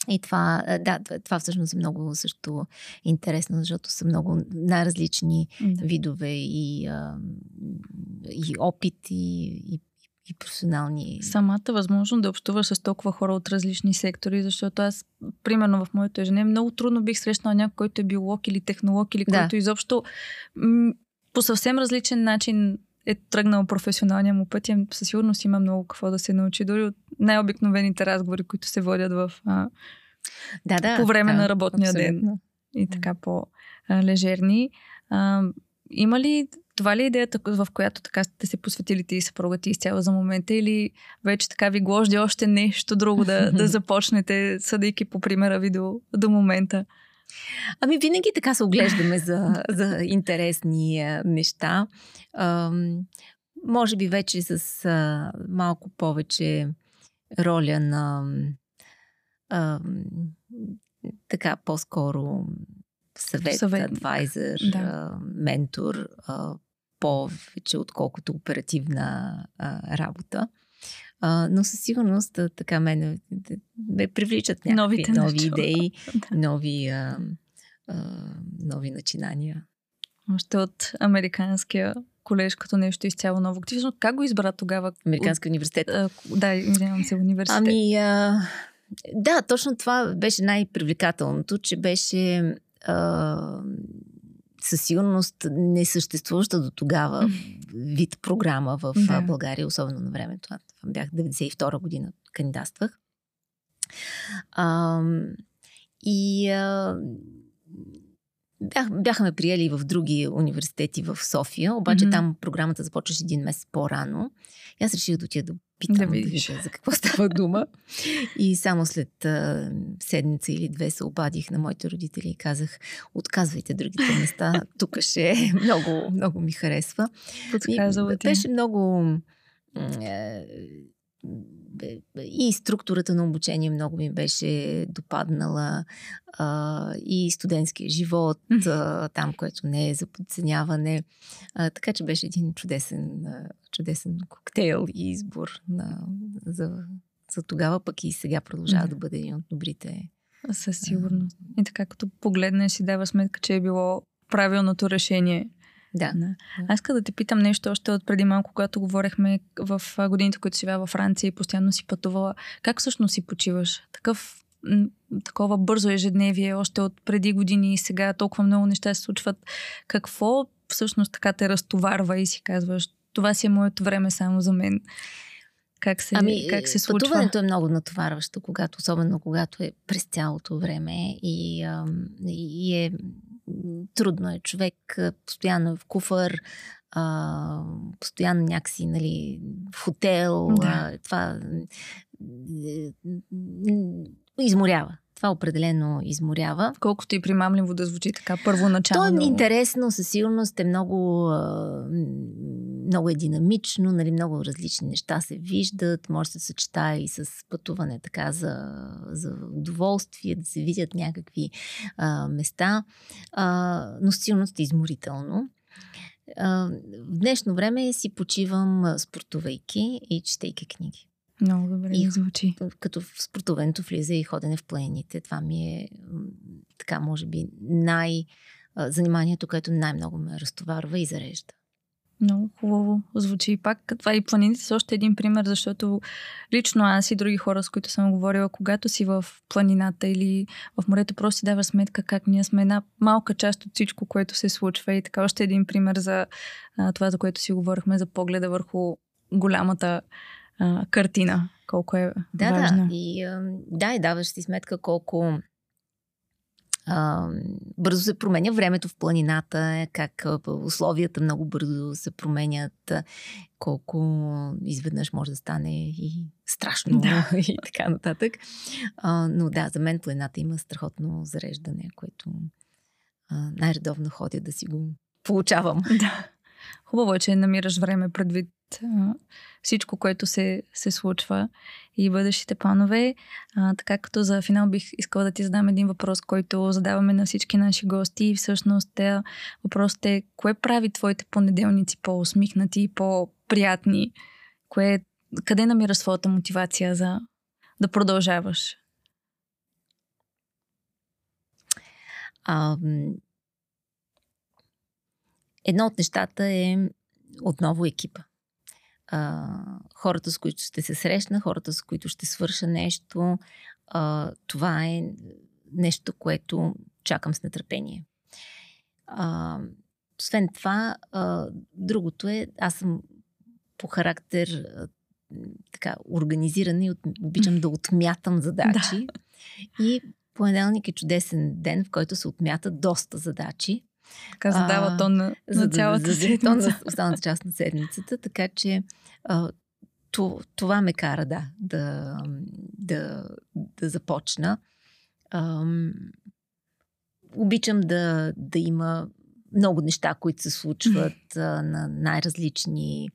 и това, да, това всъщност е много също интересно, защото са много най-различни да. видове и, и опит, и, и, и професионални. Самата възможност да общуваш с толкова хора от различни сектори, защото аз, примерно в моето ежедневие, много трудно бих срещнал някой, който е биолог или технолог, или да. който изобщо м- по съвсем различен начин е тръгнал професионалния му път. Със сигурност има много какво да се научи, дори от най-обикновените разговори, които се водят в, а, да, да, по време да, на работния абсолютно. ден. И така по-лежерни. А, има ли това ли е идеята, в която така сте се посветили ти и съпруга ти изцяло за момента или вече така ви гложди още нещо друго да, *laughs* да започнете, съдейки по примера ви до, до момента? Ами винаги така се оглеждаме за, за интересни а, неща. А, може би вече с а, малко повече роля на а, така по-скоро съвет, съвет. адвайзер, да. а, ментор, а, повече отколкото оперативна а, работа. А, но със сигурност така мен ме привличат някакви Новите нови идеи, да. нови, а, а, нови начинания. Още от американския колеж като нещо изцяло ново. Ти как го избра тогава? Американски университет. А, да, извинявам се, университет. Ами, а, да, точно това беше най-привлекателното, че беше а, със сигурност несъществуваща до тогава вид програма в да. България, особено на времето. Това бях 92 година, кандидатствах. А, и а, бях, бяха ме приели в други университети в София, обаче mm-hmm. там програмата започваше един месец по-рано. И аз реших да отида да питам да видиш. за какво става дума. *laughs* И само след а, седмица или две се обадих на моите родители и казах, отказвайте другите места, *laughs* тук ще е много, много ми харесва. Подсказала ти. Беше много е, и структурата на обучение много ми беше допаднала а, и студентския живот, а, там, което не е за подценяване. А, така че беше един чудесен, чудесен коктейл и избор на, за, за тогава, пък и сега продължава да бъде един от добрите. Със сигурност. И така, като погледнеш и дава сметка, че е било правилното решение да. да. Аз иска да те питам нещо още от преди малко, когато говорихме в годините, които бяха във Франция и постоянно си пътувала. Как всъщност си почиваш? Такъв такова бързо ежедневие още от преди години и сега толкова много неща се случват. Какво всъщност така те разтоварва и си казваш, това си е моето време само за мен? Как се, ами, как се случва? Пътуването е много натоварващо, когато, особено когато е през цялото време и, и е трудно е. Човек постоянно е в куфър, а, постоянно някакси, нали, в хотел. Да. А, това изморява. Това определено изморява. Колкото и примамливо да звучи така първоначално. То е интересно, със сигурност е много, много е динамично, нали, много различни неща се виждат, може да се съчетае и с пътуване така за, за удоволствие, да се видят някакви а, места, а, но със сигурност е изморително. А, в днешно време си почивам спортувайки и четейки книги. Много добре и, звучи. Като в спортуването влиза и ходене в планините. Това ми е така, може би, най- заниманието, което най-много ме разтоварва и зарежда. Много хубаво звучи. Пак това и планините са още един пример, защото лично аз и други хора, с които съм говорила, когато си в планината или в морето, просто си дава сметка как ние сме една малка част от всичко, което се случва. И така още един пример за а, това, за което си говорихме, за погледа върху голямата а, картина. Колко е да, важно. Да, и, да, и даваш си сметка колко а, бързо се променя времето в планината, как условията много бързо се променят, колко изведнъж може да стане и страшно да. *laughs* и така нататък. А, но да, за мен планината има страхотно зареждане, което а, най-редовно ходя да си го получавам. *laughs* Да. Хубаво е, че намираш време предвид всичко, което се, се случва и бъдещите планове. А, така като за финал бих искала да ти задам един въпрос, който задаваме на всички наши гости и всъщност е, въпросът е кое прави твоите понеделници по-усмихнати и по-приятни? Кое, къде намираш своята мотивация за да продължаваш? А, едно от нещата е отново екипа а, хората, с които ще се срещна, хората, с които ще свърша нещо. А, това е нещо, което чакам с нетърпение. А, освен това, а, другото е, аз съм по характер а, така организирана и от, обичам да отмятам *laughs* задачи. Да. И понеделник е чудесен ден, в който се отмятат доста задачи. Така задава тон на, на цялата за, седмица. *laughs* Тон на останалата част на седмицата, така че а, то, това ме кара, да, да, да, да започна. А, обичам да, да има много неща, които се случват *laughs* а, на най-различни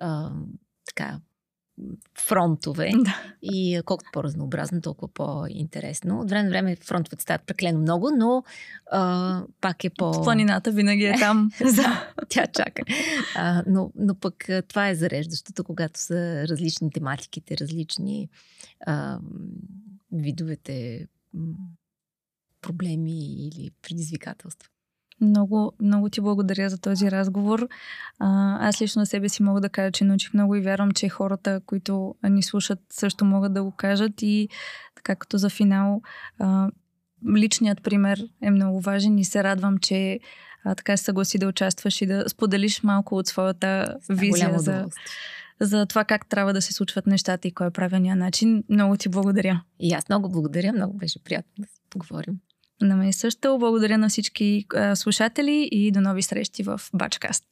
а, така, фронтове. Да. И колкото по-разнообразно, толкова по-интересно. От време на време фронтовете стават преклено много, но а, пак е по... Планината винаги е там. *laughs* да, тя чака. А, но, но пък това е зареждащото, когато са различни тематиките, различни а, видовете проблеми или предизвикателства. Много, много ти благодаря за този разговор. А, аз лично на себе си мога да кажа, че научих много и вярвам, че хората, които ни слушат, също могат да го кажат. И така като за финал, а, личният пример е много важен и се радвам, че а, така се съгласи да участваш и да споделиш малко от своята визия за, за това как трябва да се случват нещата и кой е правилният начин. Много ти благодаря. И аз много благодаря. Много беше приятно да се поговорим. На мен също. Благодаря на всички слушатели и до нови срещи в Бачкаст.